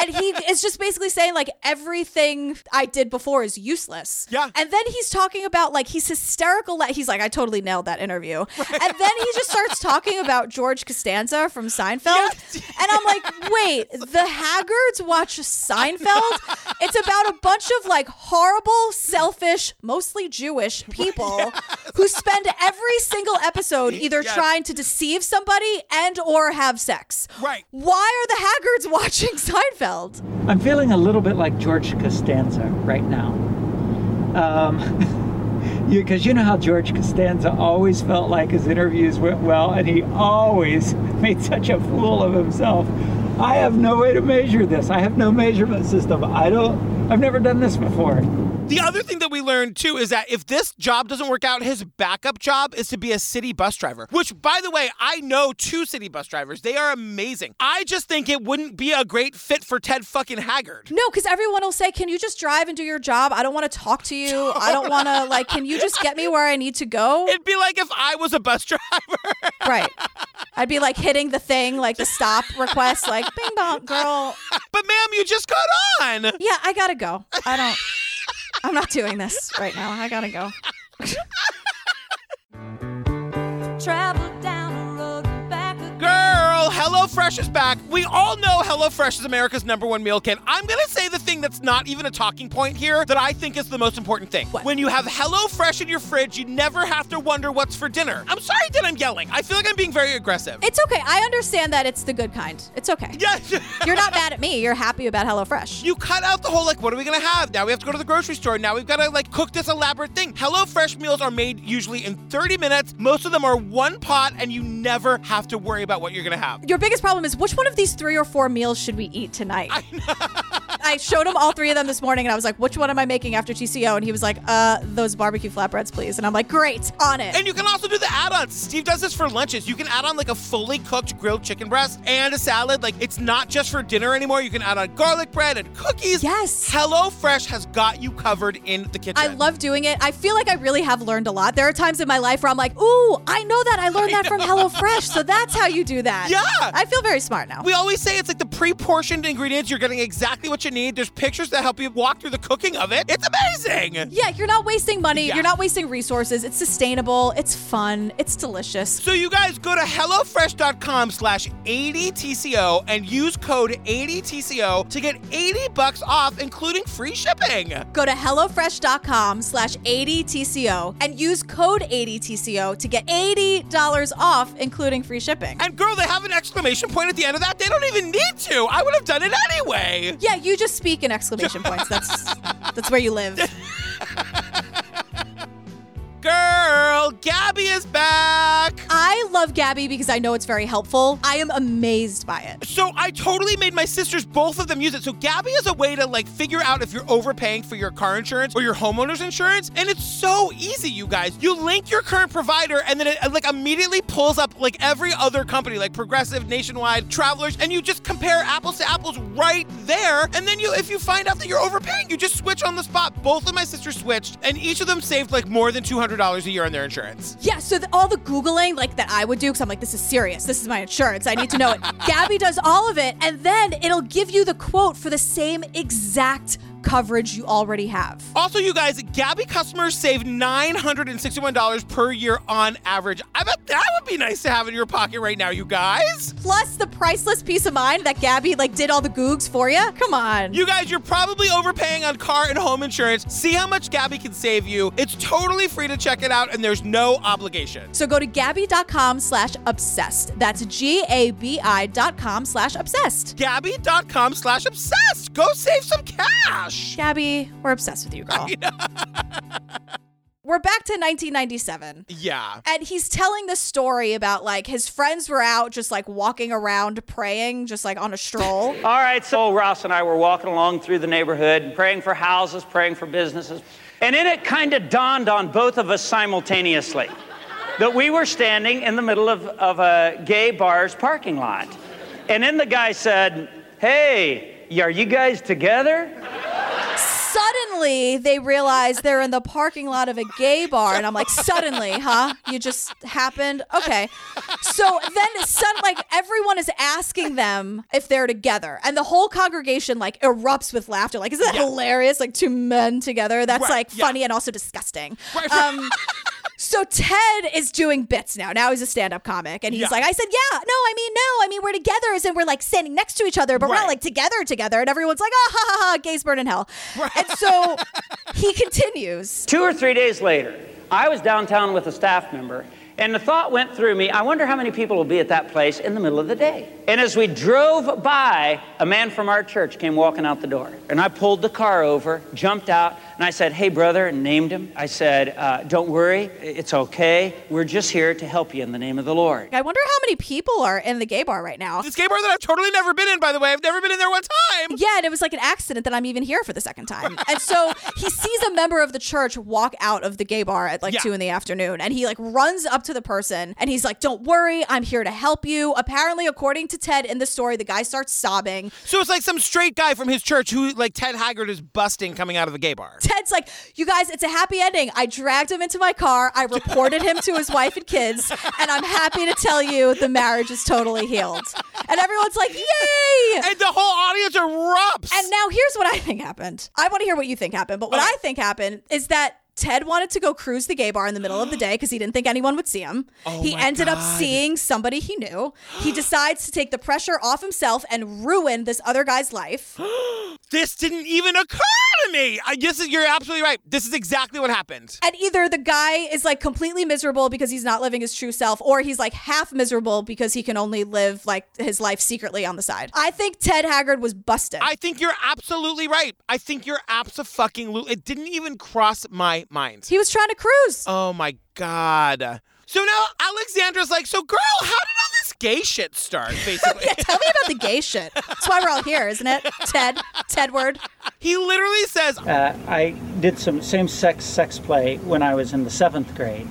and he is just basically saying like everything I did before is useless. Yeah. And then he's talking about like he's hysterical. Like, he's like, I totally nailed that interview. And then he just starts talking about George Costanza from Seinfeld, and I'm like, wait, the Haggards watch Seinfeld? It's about a bunch of like horrible, selfish, mostly Jewish people [laughs] who spend every single episode either Yes. trying to deceive somebody and or have sex. Right. Why are the Haggards [laughs] watching Seinfeld? I'm feeling a little bit like George Costanza right now. Um, [laughs] because you know how George Costanza always felt like his interviews went well, and he always [laughs] made such a fool of himself. I have no way to measure this. I have no measurement system. I don't. I've never done this before. The other thing that we learned too is that if this job doesn't work out, his backup job is to be a city bus driver. Which, by the way, I know two city bus drivers. They are amazing. I just think it wouldn't be a great fit for Ted fucking Haggard. No, because everyone will say, Can you just drive and do your job? I don't want to talk to you. [laughs] I don't want to, like, can you just get me where I need to go? It'd be like if I was a bus driver. [laughs] right. I'd be like hitting the thing, like the stop request, like, bing bong, girl. [laughs] But ma'am, you just got on. Yeah, I gotta go. I don't, I'm not doing this right now. I gotta go. [laughs] Travel down road Girl, HelloFresh is back. We all know HelloFresh is America's number one meal kit. I'm going to say the thing that's not even a talking point here that I think is the most important thing. When you have HelloFresh in your fridge, you never have to wonder what's for dinner. I'm sorry that I'm yelling. I feel like I'm being very aggressive. It's okay. I understand that it's the good kind. It's okay. Yeah. [laughs] You're not mad at me. You're happy about HelloFresh. You cut out the whole like, what are we gonna have? Now we have to go to the grocery store. Now we've gotta like cook this elaborate thing. HelloFresh meals are made usually in 30 minutes. Most of them are one pot, and you never have to worry about what you're gonna have. Your biggest problem is which one of these three or four meals should we eat tonight? I, showed him all three of them this morning and I was like, which one am I making after TCO? And he was like, uh, those barbecue flatbreads, please. And I'm like, great, on it. And you can also do the add-ons. Steve does this for lunches. You can add on like a fully cooked grilled chicken breast and a salad. Like it's not just for dinner anymore. You can add on garlic bread and cookies. Yes. HelloFresh has got you covered in the kitchen. I love doing it. I feel like I really have learned a lot. There are times in my life where I'm like, ooh, I know that. I learned that from HelloFresh. So that's how you do that. [laughs] Yeah. I feel very smart now. We always say it's like the pre-portioned ingredients. You're getting exactly what you need. There's pictures that help you walk through the cooking of it. It's amazing. Yeah, you're not wasting money. Yeah. You're not wasting resources. It's sustainable. It's fun. It's delicious. So you guys go to HelloFresh.com slash 80TCO and use code 80TCO to get 80 bucks off, including free shipping. Go to HelloFresh.com slash 80TCO and use code 80TCO to get $80 off, including free shipping. And girl, they have an exclamation point at the end of that. They don't even need to. I would have done it anyway. Yeah, you just speak in exclamation points. That's that's where you live. [laughs] Girl, Gabi is back. I love Gabi because I know it's very helpful. I am amazed by it. So I totally made my sisters both of them use it. So Gabi is a way to like figure out if you're overpaying for your car insurance or your homeowner's insurance, and it's so easy, you guys. You link your current provider, and then it like immediately pulls up like every other company, like Progressive, Nationwide, Travelers, and you just compare apples to apples right there. And then you, if you find out that you're overpaying, you just switch on the spot. Both of my sisters switched, and each of them saved like more than two hundred dollars a year on their insurance. Yeah, so the, all the Googling like that I would do, because I'm like, this is serious. This is my insurance. I need to know it. [laughs] Gabi does all of it, and then it'll give you the quote for the same exact coverage you already have. Also, you guys, Gabi customers save $961 per year on average. I bet that would be nice to have in your pocket right now, you guys. Plus the priceless peace of mind that Gabi like did all the googs for you. Come on. You guys, you're probably overpaying on car and home insurance. See how much Gabi can save you. It's totally free to check it out, and there's no obligation. So go to Gabi.com slash obsessed. That's G-A-B-I dot com slash obsessed. Gabi.com slash obsessed. Go save some cash. Gabi, we're obsessed with you, girl. We're back to 1997. Yeah. And he's telling this story about like his friends were out just like walking around praying, just like on a stroll. [laughs] All right, so Ross and I were walking along through the neighborhood, praying for houses, praying for businesses. And then it kind of dawned on both of us simultaneously that we were standing in the middle of, of a gay bar's parking lot. And then the guy said, Hey, are you guys together? Suddenly, they realize they're in the parking lot of a gay bar, and I'm like, suddenly, huh? You just happened. Okay. So then, suddenly, like everyone is asking them if they're together, and the whole congregation like erupts with laughter. Like, isn't that hilarious? Like two men together. That's Right, like yeah. funny and also disgusting. Um, [laughs] so Ted is doing bits now. Now he's a stand-up comic, and he's Yeah. like, "I said, yeah, no, I mean, no, I mean, we're together, as in we're like standing next to each other, but we're not like together, together." And everyone's like, "Ah, ha, ha, ha, gays burn in hell." And so [laughs] he continues. Two or three days later, I was downtown with a staff member, and the thought went through me I wonder how many people will be at that place in the middle of the day. And as we drove by, a man from our church came walking out the door. And I pulled the car over, jumped out, and I said, Hey, brother, and named him. I said, uh, Don't worry, it's okay. We're just here to help you in the name of the Lord. I wonder how many people are in the gay bar right now. This gay bar that I've totally never been in, by the way. I've never been in there one time. Yeah, and it was like an accident that I'm even here for the second time. [laughs] And so he sees a member of the church walk out of the gay bar at like Yeah. two in the afternoon, and he like runs up to the person and he's like, "Don't worry, I'm here to help you." Apparently, according to Ted in the story, the guy starts sobbing. So it's like some straight guy from his church who, like, Ted Haggard is busting coming out of the gay bar. Ted's like, "You guys, it's a happy ending. I dragged him into my car. I reported him to his wife and kids, and I'm happy to tell you the marriage is totally healed." And everyone's like, "Yay!" And the whole audience erupts. And now here's what I think happened. I want to hear what you think happened, but what oh. I think happened is that Ted wanted to go cruise the gay bar in the middle of the day because he didn't think anyone would see him. Oh he ended up seeing somebody he knew. He [gasps] decides to take the pressure off himself and ruin this other guy's life. [gasps] [gasps] this didn't even occur to me. I guess you're absolutely right. This is exactly what happened. And either the guy is like completely miserable because he's not living his true self, or he's like half miserable because he can only live like his life secretly on the side. I think Ted Haggard was busted. I think you're absolutely right. I think you're absolutely. Fucking. It didn't even cross my mind. he was trying to cruise. Oh my god. So now Alexandra's like, so girl, how did all this gay shit start? [laughs] Basically, yeah, tell me about the gay shit. That's why we're all here, isn't it? Ted, Tedward. he literally says, Uh, I did some same sex sex play when I was in the seventh grade.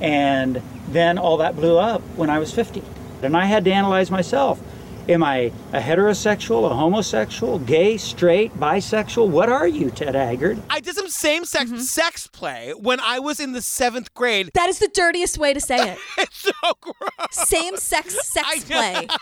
And then all that blew up when I was 50. And I had to analyze myself. Am I a heterosexual, a homosexual, gay, straight, bisexual? What are you, Ted Haggard? I did some same-sex mm-hmm. sex play when I was in the seventh grade. That is the dirtiest way to say it. [laughs] It's so gross. Same sex sex play. [laughs]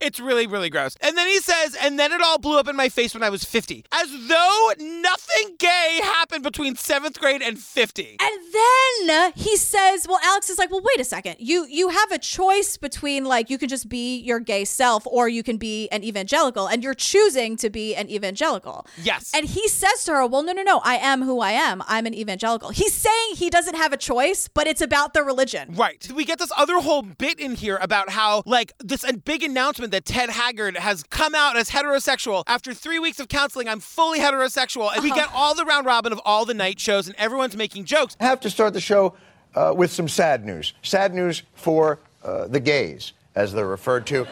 It's really, really gross. And then he says, and then it all blew up in my face when I was 50. As though nothing gay happened between seventh grade and 50. And then he says, "Well, Alex is like, well, wait a second. You you have a choice between like you can just be your gay self or you can be an evangelical, and you're choosing to be an evangelical." Yes. And he says to her, "Well, no, no, no. I am who I am. I'm an evangelical." He's saying he doesn't have a choice, but it's about the religion. Right. We get this other whole bit in here about how, like, this big announcement that Ted Haggard has come out as heterosexual. After three weeks of counseling, I'm fully heterosexual. And we Uh-huh. get all the round robin of all the night shows, and everyone's making jokes. I have to start the show uh, with some sad news. Sad news for uh, the gays, as they're referred to.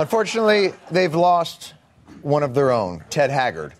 Unfortunately, they've lost one of their own, Ted Haggard.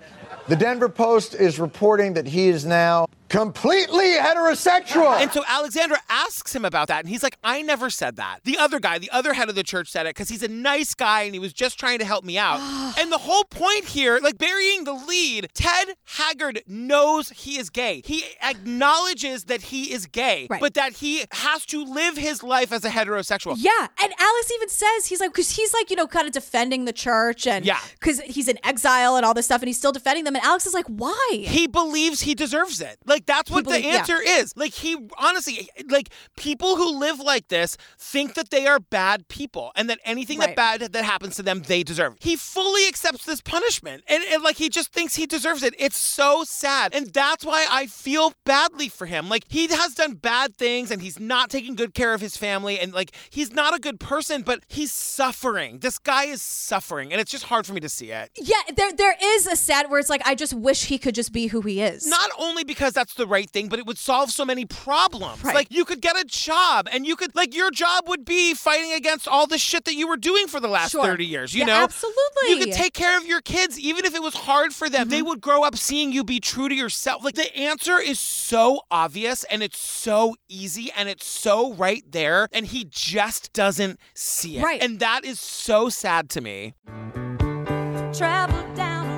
The Denver Post is reporting that he is now completely heterosexual. And so Alexandra asks him about that, and he's like, I never said that. The other guy, the other head of the church said it because he's a nice guy and he was just trying to help me out. [sighs] and the whole point here, like burying the lead, Ted Haggard knows he is gay. He acknowledges that he is gay, Right. but that he has to live his life as a heterosexual. Yeah, and Alex even says he's like because he's like you know kind of defending the church and Yeah. because he's in exile and all this stuff and he's still defending them and Alex is like why He believes he deserves it. Like that's what believe- the yeah. answer is. Like he honestly like people who live like this think that they are bad people and that anything Right. that bad that happens to them they deserve. He fully accepts this punishment and, and like he just thinks he deserves it. It's so sad. And that's why I feel badly for him. Like he has done bad things and he's not taking good care of his family and like he's not a good person but he's suffering. This guy is suffering and it's just hard for me to see it. yeah there there is a sad where it's like I just wish he could just be who he is Not only because that's the right thing, but it would solve so many problems. Right. Like you could get a job and you could like your job would be fighting against all the shit that you were doing for the last Sure. 30 years, you Yeah, know? absolutely. You could take care of your kids even if it was hard for them. Mm-hmm. They would grow up seeing you be true to yourself. Like the answer is so obvious and it's so easy and it's so right there and he just doesn't see it. Right. And that is so sad to me. travel down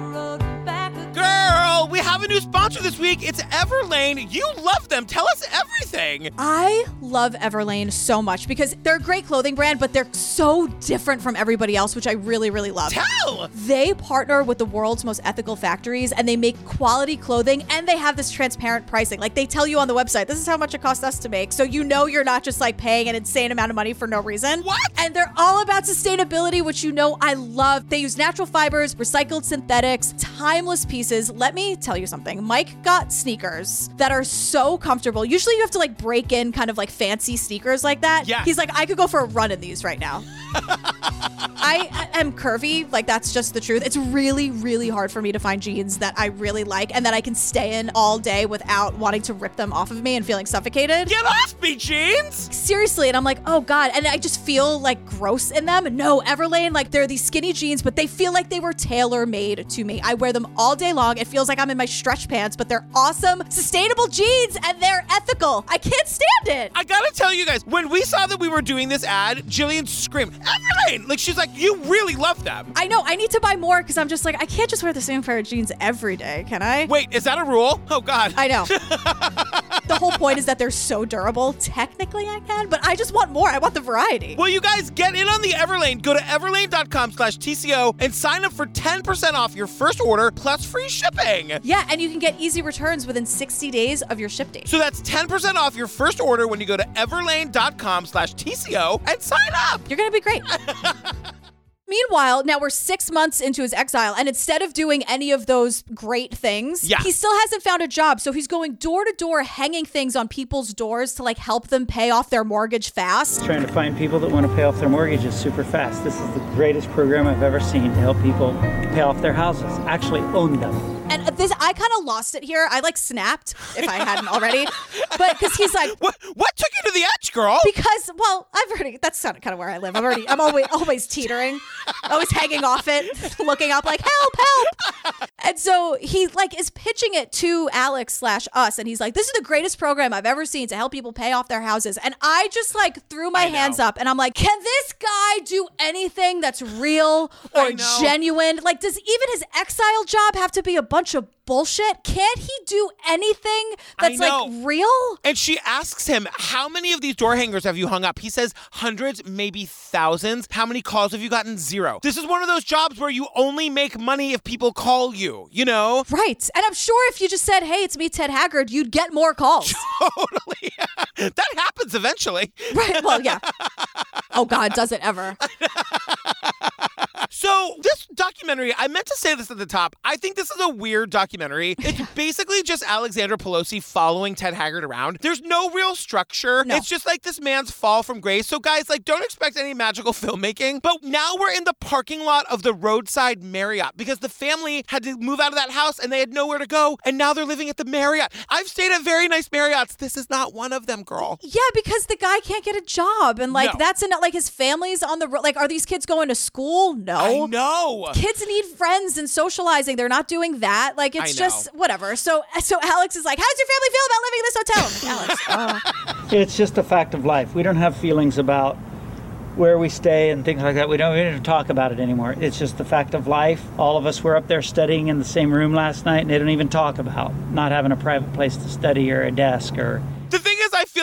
have have a new sponsor this week. It's Everlane. You love them. Tell us everything. I love Everlane so much because they're a great clothing brand, but they're so different from everybody else, which I really, really love. Tell! They partner with the world's most ethical factories and they make quality clothing and they have this transparent pricing. Like they tell you on the website, this is how much it cost us to make. So you know you're not just like paying an insane amount of money for no reason. What? And they're all about sustainability, which you know I love. They use natural fibers, recycled synthetics, timeless pieces. Let me tell you something. Mike got sneakers that are so comfortable. Usually you have to like break in kind of like fancy sneakers like that. Yeah. He's like, I could go for a run in these right now. [laughs] I am curvy, like that's just the truth. It's really, really hard for me to find jeans that I really like and that I can stay in all day without wanting to rip them off of me and feeling suffocated. Get off me, jeans! Seriously, and I'm like, oh god, and I just feel like gross in them. No, Everlane, like they're these skinny jeans, but they feel like they were tailor made to me. I wear them all day long. It feels like I'm in my stretch pants, but they're awesome, sustainable jeans, and they're ethical. I can't stand it. I gotta tell you guys, when we saw that we were doing this ad, Gillian screamed, Everlane! Like, she's like, you really love them. I know. I need to buy more because I'm just like, I can't just wear the same pair of jeans every day, can I? Wait, is that a rule? Oh, God. I know. [laughs] the whole point is that they're so durable. Technically, I can, but I just want more. I want the variety. Well, you guys get in on the Everlane. Go to everlane.com slash TCO and sign up for 10% off your first order plus free shipping. Yeah, and you can get easy returns within 60 days of your ship date. So that's 10% off your first order when you go to everlane.com slash TCO and sign up. You're going to be great. [laughs] Meanwhile, now we're six months into his exile, and instead of doing any of those great things, Yeah. he still hasn't found a job. So he's going door to door, hanging things on people's doors to like help them pay off their mortgage fast. Trying to find people that want to pay off their mortgages super fast. This is the greatest program I've ever seen to help people pay off their houses, actually own them. And uh, this, I kind of lost it here. I like snapped if I hadn't already, [laughs] but because he's like, what? What took you to the edge, girl? Because, well, I've already. That's kind of where I live. I'm already. I'm always always teetering, always hanging off it, [laughs] looking up like help, help. And so he like is pitching it to Alex slash us, and he's like, "This is the greatest program I've ever seen to help people pay off their houses." And I just like threw my hands up, and I'm like, "Can this guy do anything that's real or genuine? Like, does even his exile job have to be a bunch of bullshit? Can't he do anything that's like real?" And she asks him, How many of these door hangers have you hung up? He says, Hundreds, maybe thousands. How many calls have you gotten? Zero. This is one of those jobs where you only make money if people call you, you know? Right. And I'm sure if you just said, hey, it's me, Ted Haggard, you'd get more calls. [laughs] totally. [laughs] that happens eventually. Right. Well, yeah. [laughs] Oh, God, does it ever? So, this documentary, I meant to say this at the top. I think this is a weird documentary. It's [laughs] basically just Alexandra Pelosi following Ted Haggard around. There's no real structure. It's just like this man's fall from grace. So, guys, like, don't expect any magical [laughs] filmmaking. But now we're in the parking lot of the roadside Marriott because the family had to move out of that house and they had nowhere to go. And now they're living at the Marriott. I've stayed at very nice Marriotts. This is not one of them, girl. Yeah, because the guy can't get a job. And, like, No. that's enough. Like, his family's on the road. Like, are these kids going to school? No. I know. Kids need friends and socializing. They're not doing that. Like, it's just whatever. So, so Alex is like, "How does your family feel about living in this hotel? I'm like, Alex, [laughs] uh, It's just a fact of life. We don't have feelings about where we stay and things like that. We don't, we don't talk about it anymore. It's just the fact of life. All of us were up there studying in the same room last night, and they don't even talk about not having a private place to study or a desk or.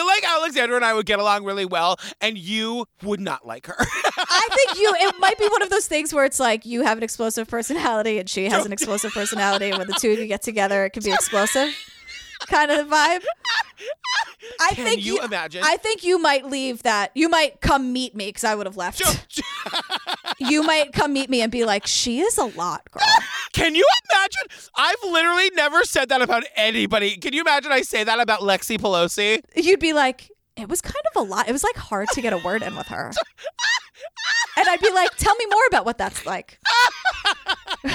Feel like Alexandra and I would get along really well, and you would not like her. [laughs] I think you, it might be one of those things where it's like you have an explosive personality and she has an explosive personality. And when the two of you get together, it can be explosive. Kind of the vibe. [laughs] I Can think you imagine? I think you might leave that. You might come meet me because I would have left. [laughs] you might come meet me and be like, "She is a lot, girl." [laughs] Can you imagine? I've literally never said that about anybody. Can you imagine I say that about Lexi Pelosi? You'd be like, "It was kind of a lot. It was like hard to get a word in with her." And I'd be like, "Tell me more about what that's like." [laughs] [laughs] and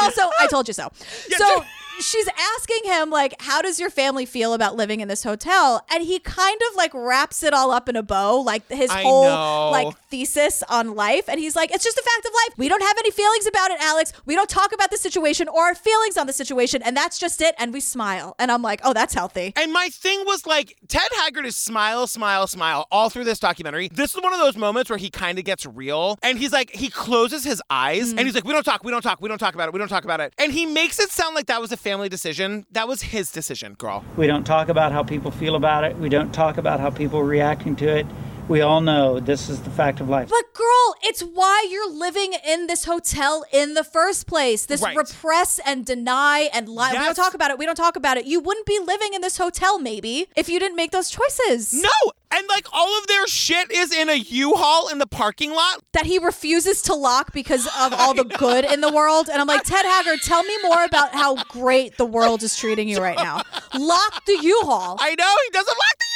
also, I told you so. So she's asking him like how does your family feel about living in this hotel? And he kind of like wraps it all up in a bow like his I whole know. like thesis on life. And he's like it's just a fact of life. We don't have any feelings about it alex. We don't talk about the situation or our feelings on the situation. And that's just it. And we smile. And i'm like oh that's healthy. And my thing was like, Ted Haggard is smile, smile, smile all through this documentary. This is one of those moments where he kind of gets real. And he's like, he closes his eyes mm. and he's like, we don't talk, we don't talk, we don't talk about it, we don't talk about it. And he makes it sound like that was a family decision. That was his decision, girl. We don't talk about how people feel about it. We don't talk about how people are reacting to it. We all know this is the fact of life. But girl, it's why you're living in this hotel in the first place. This Right. repress and deny and lie. We don't talk about it. We don't talk about it. You wouldn't be living in this hotel maybe if you didn't make those choices. No! And like all of their shit is in a U-Haul in the parking lot. That he refuses to lock because of [laughs] all the good in the world. And I'm like, Ted Haggard, tell me more about how great the world is treating you right now. [laughs] Lock the U-Haul. I know, he doesn't lock the U-Haul!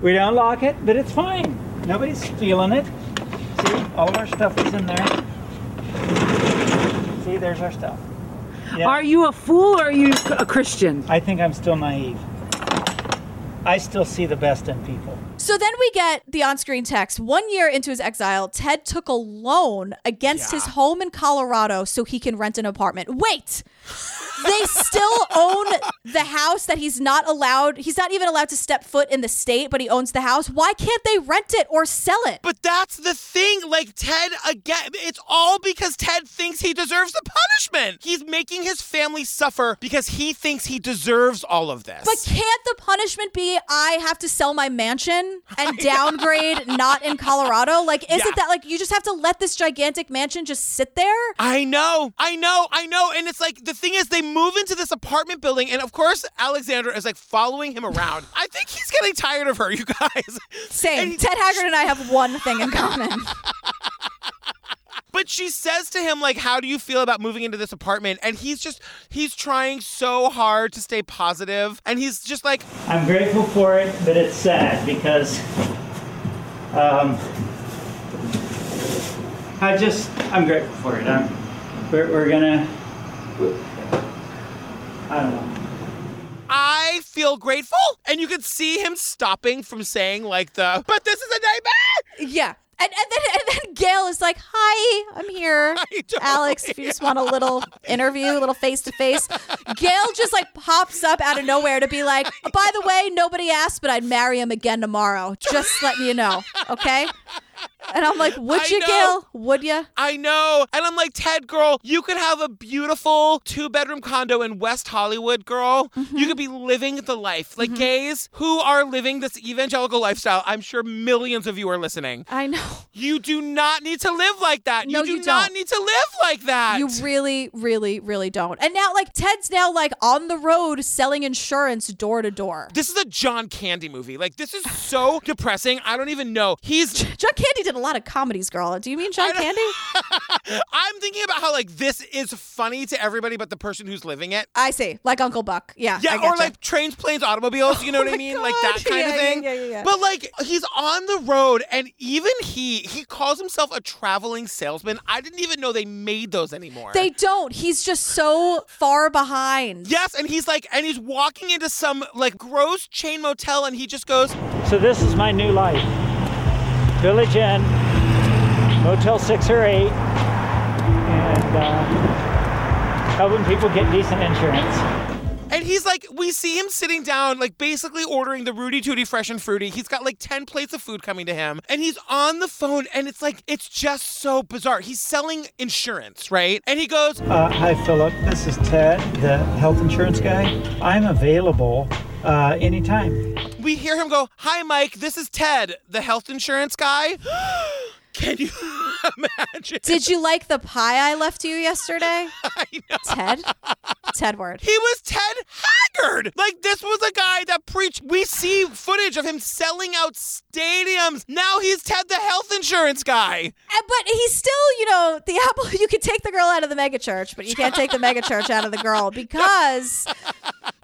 We don't lock it, but it's fine. Nobody's stealing it. See, all of our stuff is in there. See, there's our stuff. Yeah. Are you a fool or are you a Christian? I think I'm still naive. I still see the best in people. So then we get the on screen text. One year into his exile, Ted took a loan against his home in Colorado so he can rent an apartment. Wait! They still own the house that he's not allowed, he's not even allowed to step foot in the state, but he owns the house. Why can't they rent it or sell it? But that's the thing. Like, Ted, again, it's all because Ted thinks he deserves the punishment. He's making his family suffer because he thinks he deserves all of this. But can't the punishment be I have to sell my mansion and [laughs] downgrade not in Colorado? Like, isn't Yeah. that like you just have to let this gigantic mansion just sit there? I know, I know, I know. And it's like the thing is, they move into this apartment building, and of course, Alexandra is like following him around. I think he's getting tired of her, you guys. [laughs] Same. Ted Haggard and I have one thing in common. [laughs] But she says to him, like, how do you feel about moving into this apartment? And he's just, he's trying so hard to stay positive, And he's just like, I'm grateful for it, but it's sad because um, I just, I'm grateful for it. I'm, we're, we're gonna, I don't know. I feel grateful. And you could see him stopping from saying, like, the, but this is a nightmare. Yeah. And, and then and then Gayle is like, "Hi, I'm here, [laughs] Alex. If you just want a little [laughs] interview, a little face to face." Gayle just like pops up out of nowhere to be like, "By the way, nobody asked, but I'd marry him again tomorrow. Just letting you know, okay?" And I'm like, "Would you. Gayle? Would you?" I know. And I'm like, Ted, girl, you could have a beautiful two bedroom condo in West Hollywood, girl. Mm-hmm. You could be living the life. Like gays who are living this evangelical lifestyle, I'm sure millions of you are listening. I know. [laughs] You do not need to live like that. No, you do you not don't. need to live like that. You really, really, really don't. And now, like, Ted's now like on the road selling insurance door to door. this is a John Candy movie. Like, this is so [laughs] depressing. I don't even know. He's. John Candy did a lot of comedies, girl. Do you mean John Candy? [laughs] I'm thinking about how, like, this is funny to everybody but the person who's living it. I see, like Uncle Buck. Yeah, Yeah, I or like trains, planes, automobiles. You know Oh what I my mean? Like that kind Yeah, of thing. yeah, yeah, yeah. But like he's on the road, and even he he calls himself a traveling salesman. I didn't even know they made those anymore. They don't. He's just so far behind. Yes, and he's like, and he's walking into some like gross chain motel, and he just goes, So this is my new life. Village Inn, Motel 6 or 8, and uh, helping people get decent insurance. And he's like, we see him sitting down, like basically ordering the Rooty Tooty Fresh and Fruity. He's got like ten plates of food coming to him, and he's on the phone, and it's like, it's just so bizarre. He's selling insurance, right? And he goes, Uh, hi, Philip. This is Ted, the health insurance guy. I'm available uh, anytime. we hear him go, Hi, Mike, this is Ted, the health insurance guy. [gasps] [gasps] [gasps] Can you [laughs] imagine? Did you like the pie I left you yesterday? [laughs] I know. Ted? Ted word. He was Ted Haggard. Like, this was a guy that preached. We see footage of him selling out stadiums. Now he's Ted, the health insurance guy. Uh, But he's still, you know, the apple. [laughs] You can take the girl out of the mega church, but you can't take the mega church out of the girl because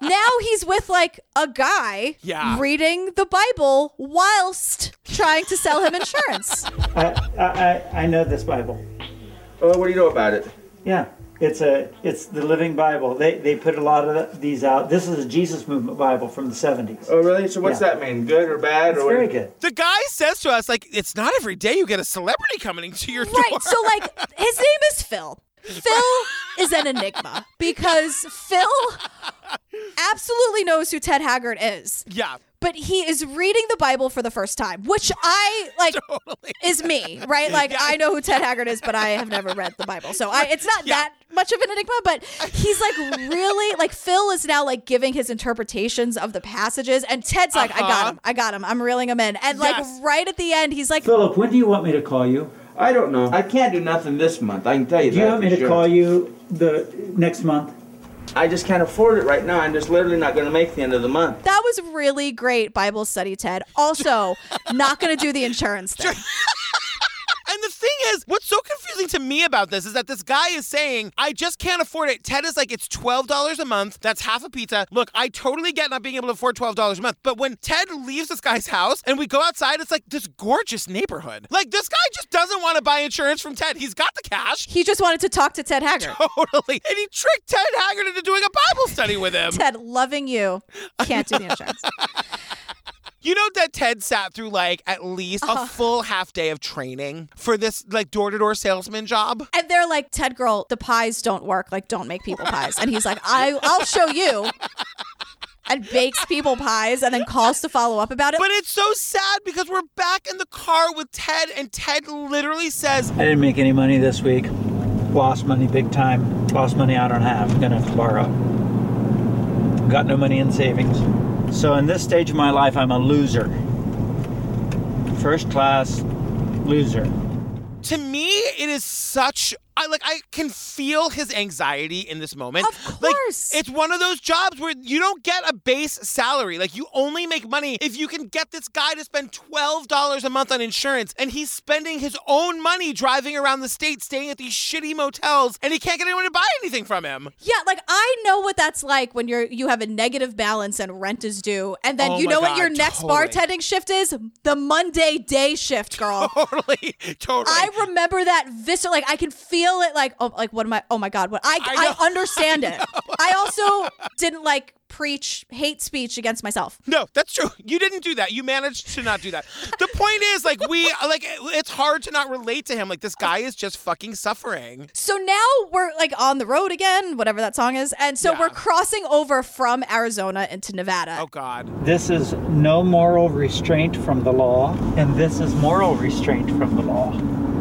now he's with like a guy Yeah. reading the Bible whilst trying to sell him insurance. [laughs] I, I, I- I know this Bible. Oh, what do you know about it? Yeah. It's a it's the Living Bible. They they put a lot of these out. This is a Jesus Movement Bible from the 70s. Oh, really? So what's Yeah. that mean? Good or bad? It's or what? very good. The guy says to us, like, it's not every day you get a celebrity coming to your door. Right. So like [laughs] his name is Phil. Phil is an enigma because Phil absolutely knows who Ted Haggard is. Yeah. But he is reading the Bible for the first time, which I like is me, right? Like I know who Ted Haggard is, but I have never read the Bible. So I it's not that much of an enigma, but he's like really like Phil is now like giving his interpretations of the passages and Ted's like, I got Uh-huh. him. I got him. I'm reeling him in. And like right at the end, he's like Philip, when do you want me to call you? I don't know. I can't do nothing this month. I can tell you Do that. you want me for to sure. call you the next month? I just can't afford it right now. I'm just literally not going to make the end of the month. That was really great Bible study, Ted. Also, not going to do the insurance thing. [laughs] And the thing is, what's so confusing to me about this is that this guy is saying, I just can't afford it. Ted is like, it's $12 a month. That's half a pizza. Look, I totally get not being able to afford $12 a month. But when Ted leaves this guy's house and we go outside, it's like this gorgeous neighborhood. Like, this guy just doesn't want to buy insurance from Ted. He's got the cash. He just wanted to talk to Ted Haggard. [laughs] Totally. And he tricked Ted Haggard into doing a Bible study with him. Ted, loving you, can't do the insurance. [laughs] You know that Ted sat through like at least Uh-huh. a full half day of training for this like door to door salesman job. And they're like, Ted girl, the pies don't work. Like, don't make people pies. And he's like, I, I'll show you. And bakes people pies and then calls to follow up about it. But it's so sad because we're back in the car with Ted, and Ted literally says, I didn't make any money this week. Lost money big time. Lost money I don't have. I'm gonna have to borrow. Got no money in savings. So in this stage of my life, I'm a loser. First class loser. to me, it is such. I like. I can feel his anxiety in this moment. Of course, like, it's one of those jobs where you don't get a base salary. Like you only make money if you can get this guy to spend twelve dollars a month on insurance, and he's spending his own money driving around the state, staying at these shitty motels, and he can't get anyone to buy anything from him. Yeah, like I know what that's like when you're you have a negative balance and rent is due, and then Oh you know what your next totally. bartending shift is? The Monday day shift, girl. [laughs] totally, totally. I remember that viscer. Like I can feel it. Like oh, like what am I? Oh my God, what I I, know. [laughs] understand it. I also didn't like preach hate speech against myself. No, that's true. You didn't do that. You managed to not do that. The point is, like, we, like, it's hard to not relate to him. Like, this guy is just fucking suffering. So now we're like on the road again, whatever that song is, and so we're crossing over from Arizona into Nevada. Oh God. This is no moral restraint from the law, and this is moral restraint from the law.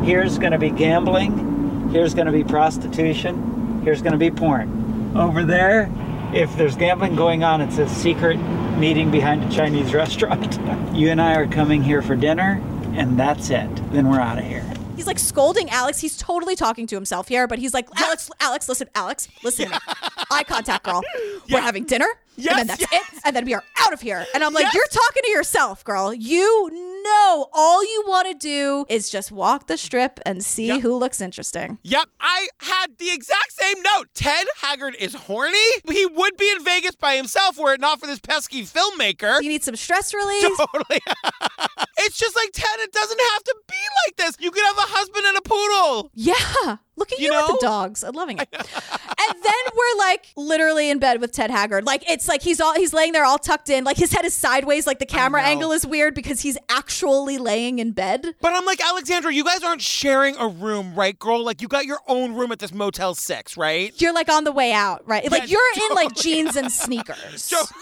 Here's going to be gambling, here's going to be prostitution, here's going to be porn. Over there, if there's gambling going on, it's a secret meeting behind a Chinese [laughs] restaurant. You and I are coming here for dinner, and that's it. Then we're out of here. He's like scolding Alex. He's totally talking to himself here, but he's like, Alex, Alex, listen, Alex, listen. [laughs] Eye contact, girl. We're having dinner, and then that's it, and then we are out of here. And I'm like, you're talking to yourself, girl. You know, all you want to do is just walk the strip and see who looks interesting. Yep, I had the exact same note. Ted Haggard is horny. He would be in Vegas by himself were it not for this pesky filmmaker. You need some stress release. [laughs] Totally. [laughs] it's just like Ted. It doesn't have to be like this. You could have a husband and a poodle. Yeah. Look at you, with the dogs. I'm loving it. [laughs] and then we're like literally in bed with Ted Haggard. Like it's like he's all he's laying there all tucked in. Like his head is sideways. Like the camera angle is weird because he's actually laying in bed. But I'm like, Alexandra, you guys aren't sharing a room, right, girl? Like, you got your own room at this Motel 6, right? You're like on the way out, right? Like you're in like jeans and sneakers. [laughs]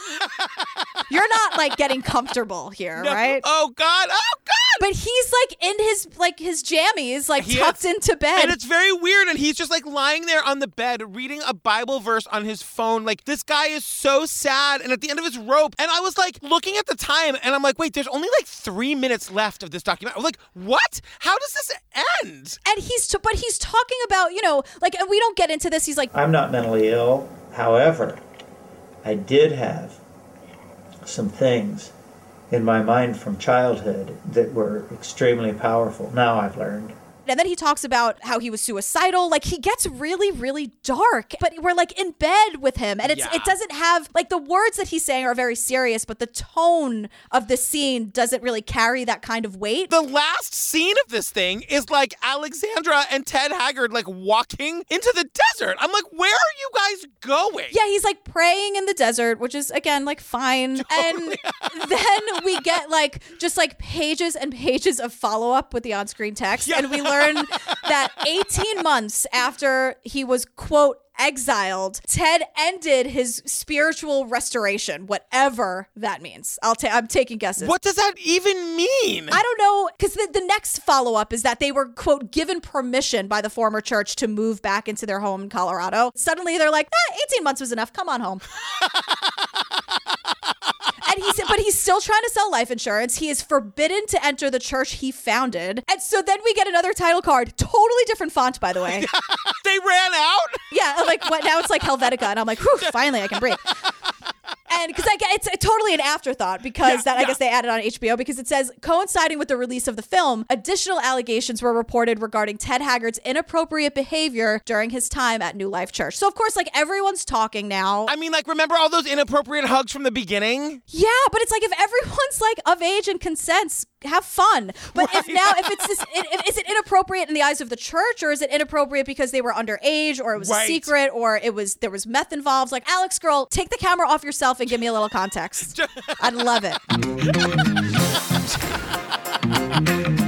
[laughs] you're not like getting comfortable here, No. right? Oh God! Oh God! But he's like in his like his jammies, like He tucked is. into bed. And it's very weird. And he's just like lying there on the bed reading a Bible verse on his phone. Like, this guy is so sad and at the end of his rope. And I was like looking at the time and I'm like, wait, there's only like three minutes left of this document. I'm like, what? How does this end? and he's t- but he's talking about you know like and we don't get into this. He's like I'm not mentally ill. However, I did have some things in my mind from childhood that were extremely powerful. Now I've learned And then he talks about how he was suicidal. Like he gets really, really dark. But we're like in bed with him, and it's Yeah. it doesn't have like the words that he's saying are very serious, but the tone of the scene doesn't really carry that kind of weight. The last scene of this thing is like Alexandra and Ted Haggard like walking into the desert. I'm like, where are you guys going? Yeah, he's like praying in the desert, which is again like fine. [laughs] And then we get like just like pages and pages of follow up with the on screen text. And we learn [laughs] that 18 months after he was, quote, exiled, Ted ended his spiritual restoration, whatever that means. I'll ta- I'm taking guesses. What does that even mean? I don't know, because the, the next follow up is that they were, quote, given permission by the former church to move back into their home in Colorado. Suddenly they're like, eh, 18 months was enough. Come on home. [laughs] and he said, but he's still trying to sell life insurance. He is forbidden to enter the church he founded. And so then we get another title card, totally different font, by the way. [laughs] they ran out? Yeah, like what now it's like Helvetica, and I'm like, whew, finally I can breathe. [laughs] And because I get it's totally an afterthought because that I guess they added on HBO because it says coinciding with the release of the film, additional allegations were reported regarding Ted Haggard's inappropriate behavior during his time at New Life Church. So of course, like everyone's talking now. I mean, like, remember all those inappropriate hugs from the beginning? Yeah, but it's like if everyone's like of age and consents, have fun. But if now, if it's this, [laughs] if, is it inappropriate in the eyes of the church, or is it inappropriate because they were underage, or it was a secret, or it was there was meth involved? Like Alex, girl, take the camera off yourself and give me a little context. [laughs] I'd love it. [laughs]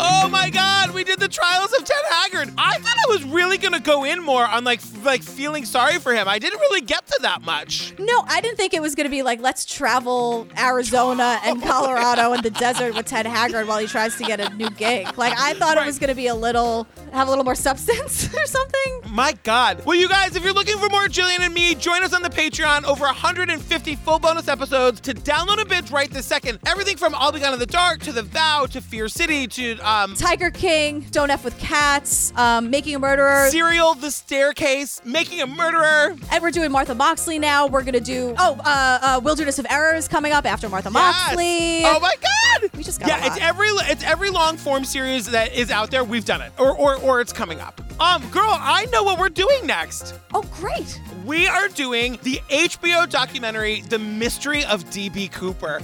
Oh my God, we did the trials of Ted Haggard. I thought I was really gonna go in more on like like feeling sorry for him. I didn't really get to that much. No, I didn't think it was to be like let's travel Arizona and [laughs] Colorado and the desert with Ted Haggard while he tries to get a new gig. Like I thought it was to be a little have a little more substance [laughs] or something. My God. Well, you guys, if you're looking for more Gillian and me, join us on the Patreon. Over 150 full bonus episodes to download a binge right this second. Everything from I'll Be Gone in the Dark to The Vow to Fear City to um, Tiger King, Don't F with Cats, um, Making a Murderer. Serial, The Staircase, Making a Murderer. And we're doing Martha Moxley now. We're gonna do oh, uh, uh, Wilderness of Errors coming up after Martha Moxley. Oh my God! We just got yeah, it's every it's every long form series that is out there. We've done it, or or or it's coming up. Um, girl, I know what we're doing next. Oh, great! We are doing the HBO documentary, The Mystery of DB Cooper.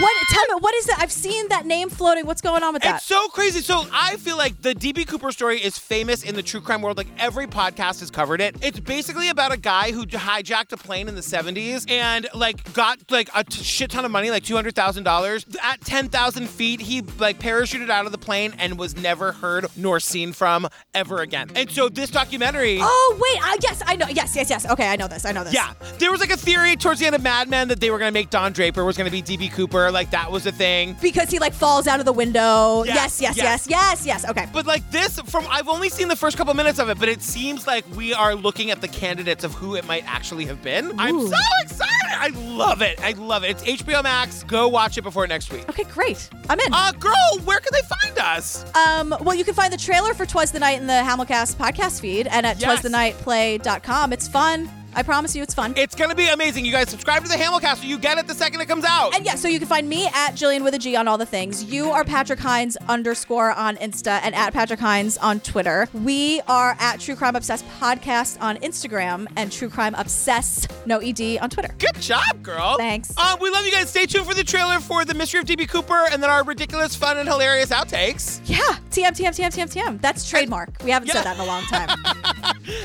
What? Tell me, what is that? I've seen that name floating. What's going on with that? It's so crazy. So I feel like the DB Cooper story is famous in the true crime world. Like every podcast has covered it. It's basically about a guy who hijacked a plane in the 70s and like got like a t- shit ton of money, like $200,000. At 10,000 feet, he like parachuted out of the plane and was never heard nor seen from ever again. And so this documentary. Oh wait, I yes, I know. Yes, yes, yes. Okay, I know this. I know this. Yeah, there was like a theory towards the end of Mad Men that they were gonna make Don Draper was gonna be DB Cooper. Like that was a thing. Because he like falls out of the window. Yes, Yes, yes, yes. yes. Okay. But like this, from I've only seen the first couple minutes of it, but it seems like we are looking at the candidates of who it might actually have been. I'm so excited! I love it. I love it. It's HBO Max. Go watch it before next week. Okay, great. I'm in. Uh, girl, where can they find us? Um, well, you can find the trailer for Twas the Night in the Hamilcast podcast feed and at Yes. twasthenightplay.com. It's fun. I promise you it's fun. It's gonna be amazing. You guys subscribe to the Hamilcast so you get it the second it comes out. And yeah, so you can find me at Gillian with a G on all the things. You are Patrick Hinds underscore on Insta and at Patrick Hinds on Twitter. We are at True Crime Obsessed Podcast on Instagram and True Crime Obsessed, no ED, on Twitter. Good job, girl. Thanks. Uh, we love you guys. Stay tuned for the trailer for The Mystery of DB Cooper and then our ridiculous, fun, and hilarious outtakes. Yeah, TM, TM, TM, TM, TM. That's trademark. We haven't said that in a long time. [laughs]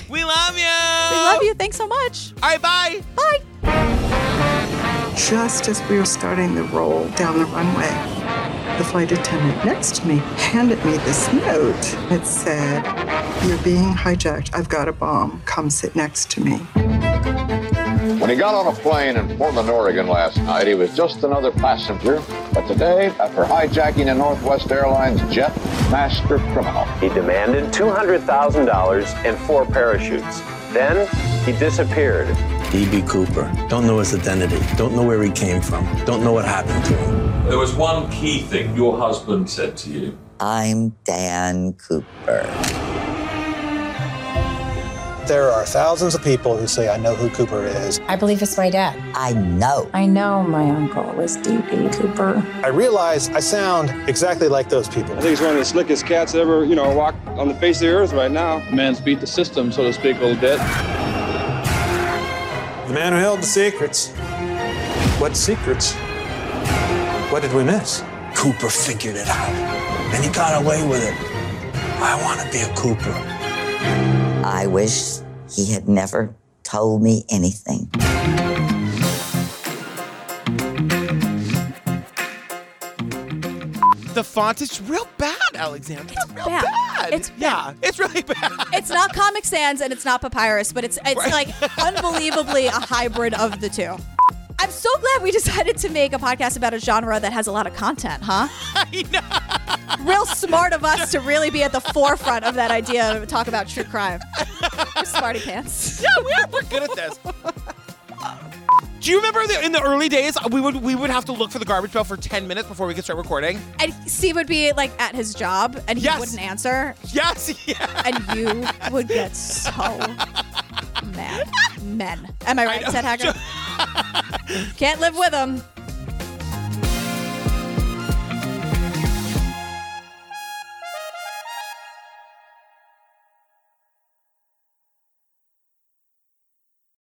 We love you. we love you. Thanks so much. All right, bye. Bye. Just as we were starting the roll down the runway, the flight attendant next to me handed me this note. It said, You're being hijacked. I've got a bomb. Come sit next to me. When he got on a plane in Portland, Oregon last night, he was just another passenger. But today, after hijacking a Northwest Airlines jet, master criminal. He demanded $200,000 and four parachutes. Then he disappeared. D.B. Cooper. Don't know his identity. Don't know where he came from. Don't know what happened to him. There was one key thing your husband said to you. I'm Dan Cooper. there are thousands of people who say, I know who Cooper is. I believe it's my dad. I know. I know my uncle was D.B. Cooper. I realize I sound exactly like those people. I think he's one of the slickest cats that ever, you know, walked on the face of the earth right now. Man's beat the system, so to speak, a little bit. The man who held the secrets. What secrets? What did we miss? Cooper figured it out, and he got away with it. I want to be a Cooper. I wish he had never told me anything. The font is real bad, Alexander. It's real bad. bad. It's yeah, it's really bad. It's not Comic Sans and it's not Papyrus, but it's it's like unbelievably a hybrid of the two. I'm so glad we decided to make a podcast about a genre that has a lot of content, huh? [laughs] I know. Real smart of us to really be at the forefront of that idea to talk about true crime. We're smarty pants. Yeah, we are. We're good at this. [laughs] Do you remember the, in the early days we would we would have to look for the garbage bell for ten minutes before we could start recording? And Steve would be like at his job and he Yes. wouldn't answer. Yes, [laughs] yeah. And you would get so mad. Men. Am I right, Ted Haggard? [laughs] Can't live with them.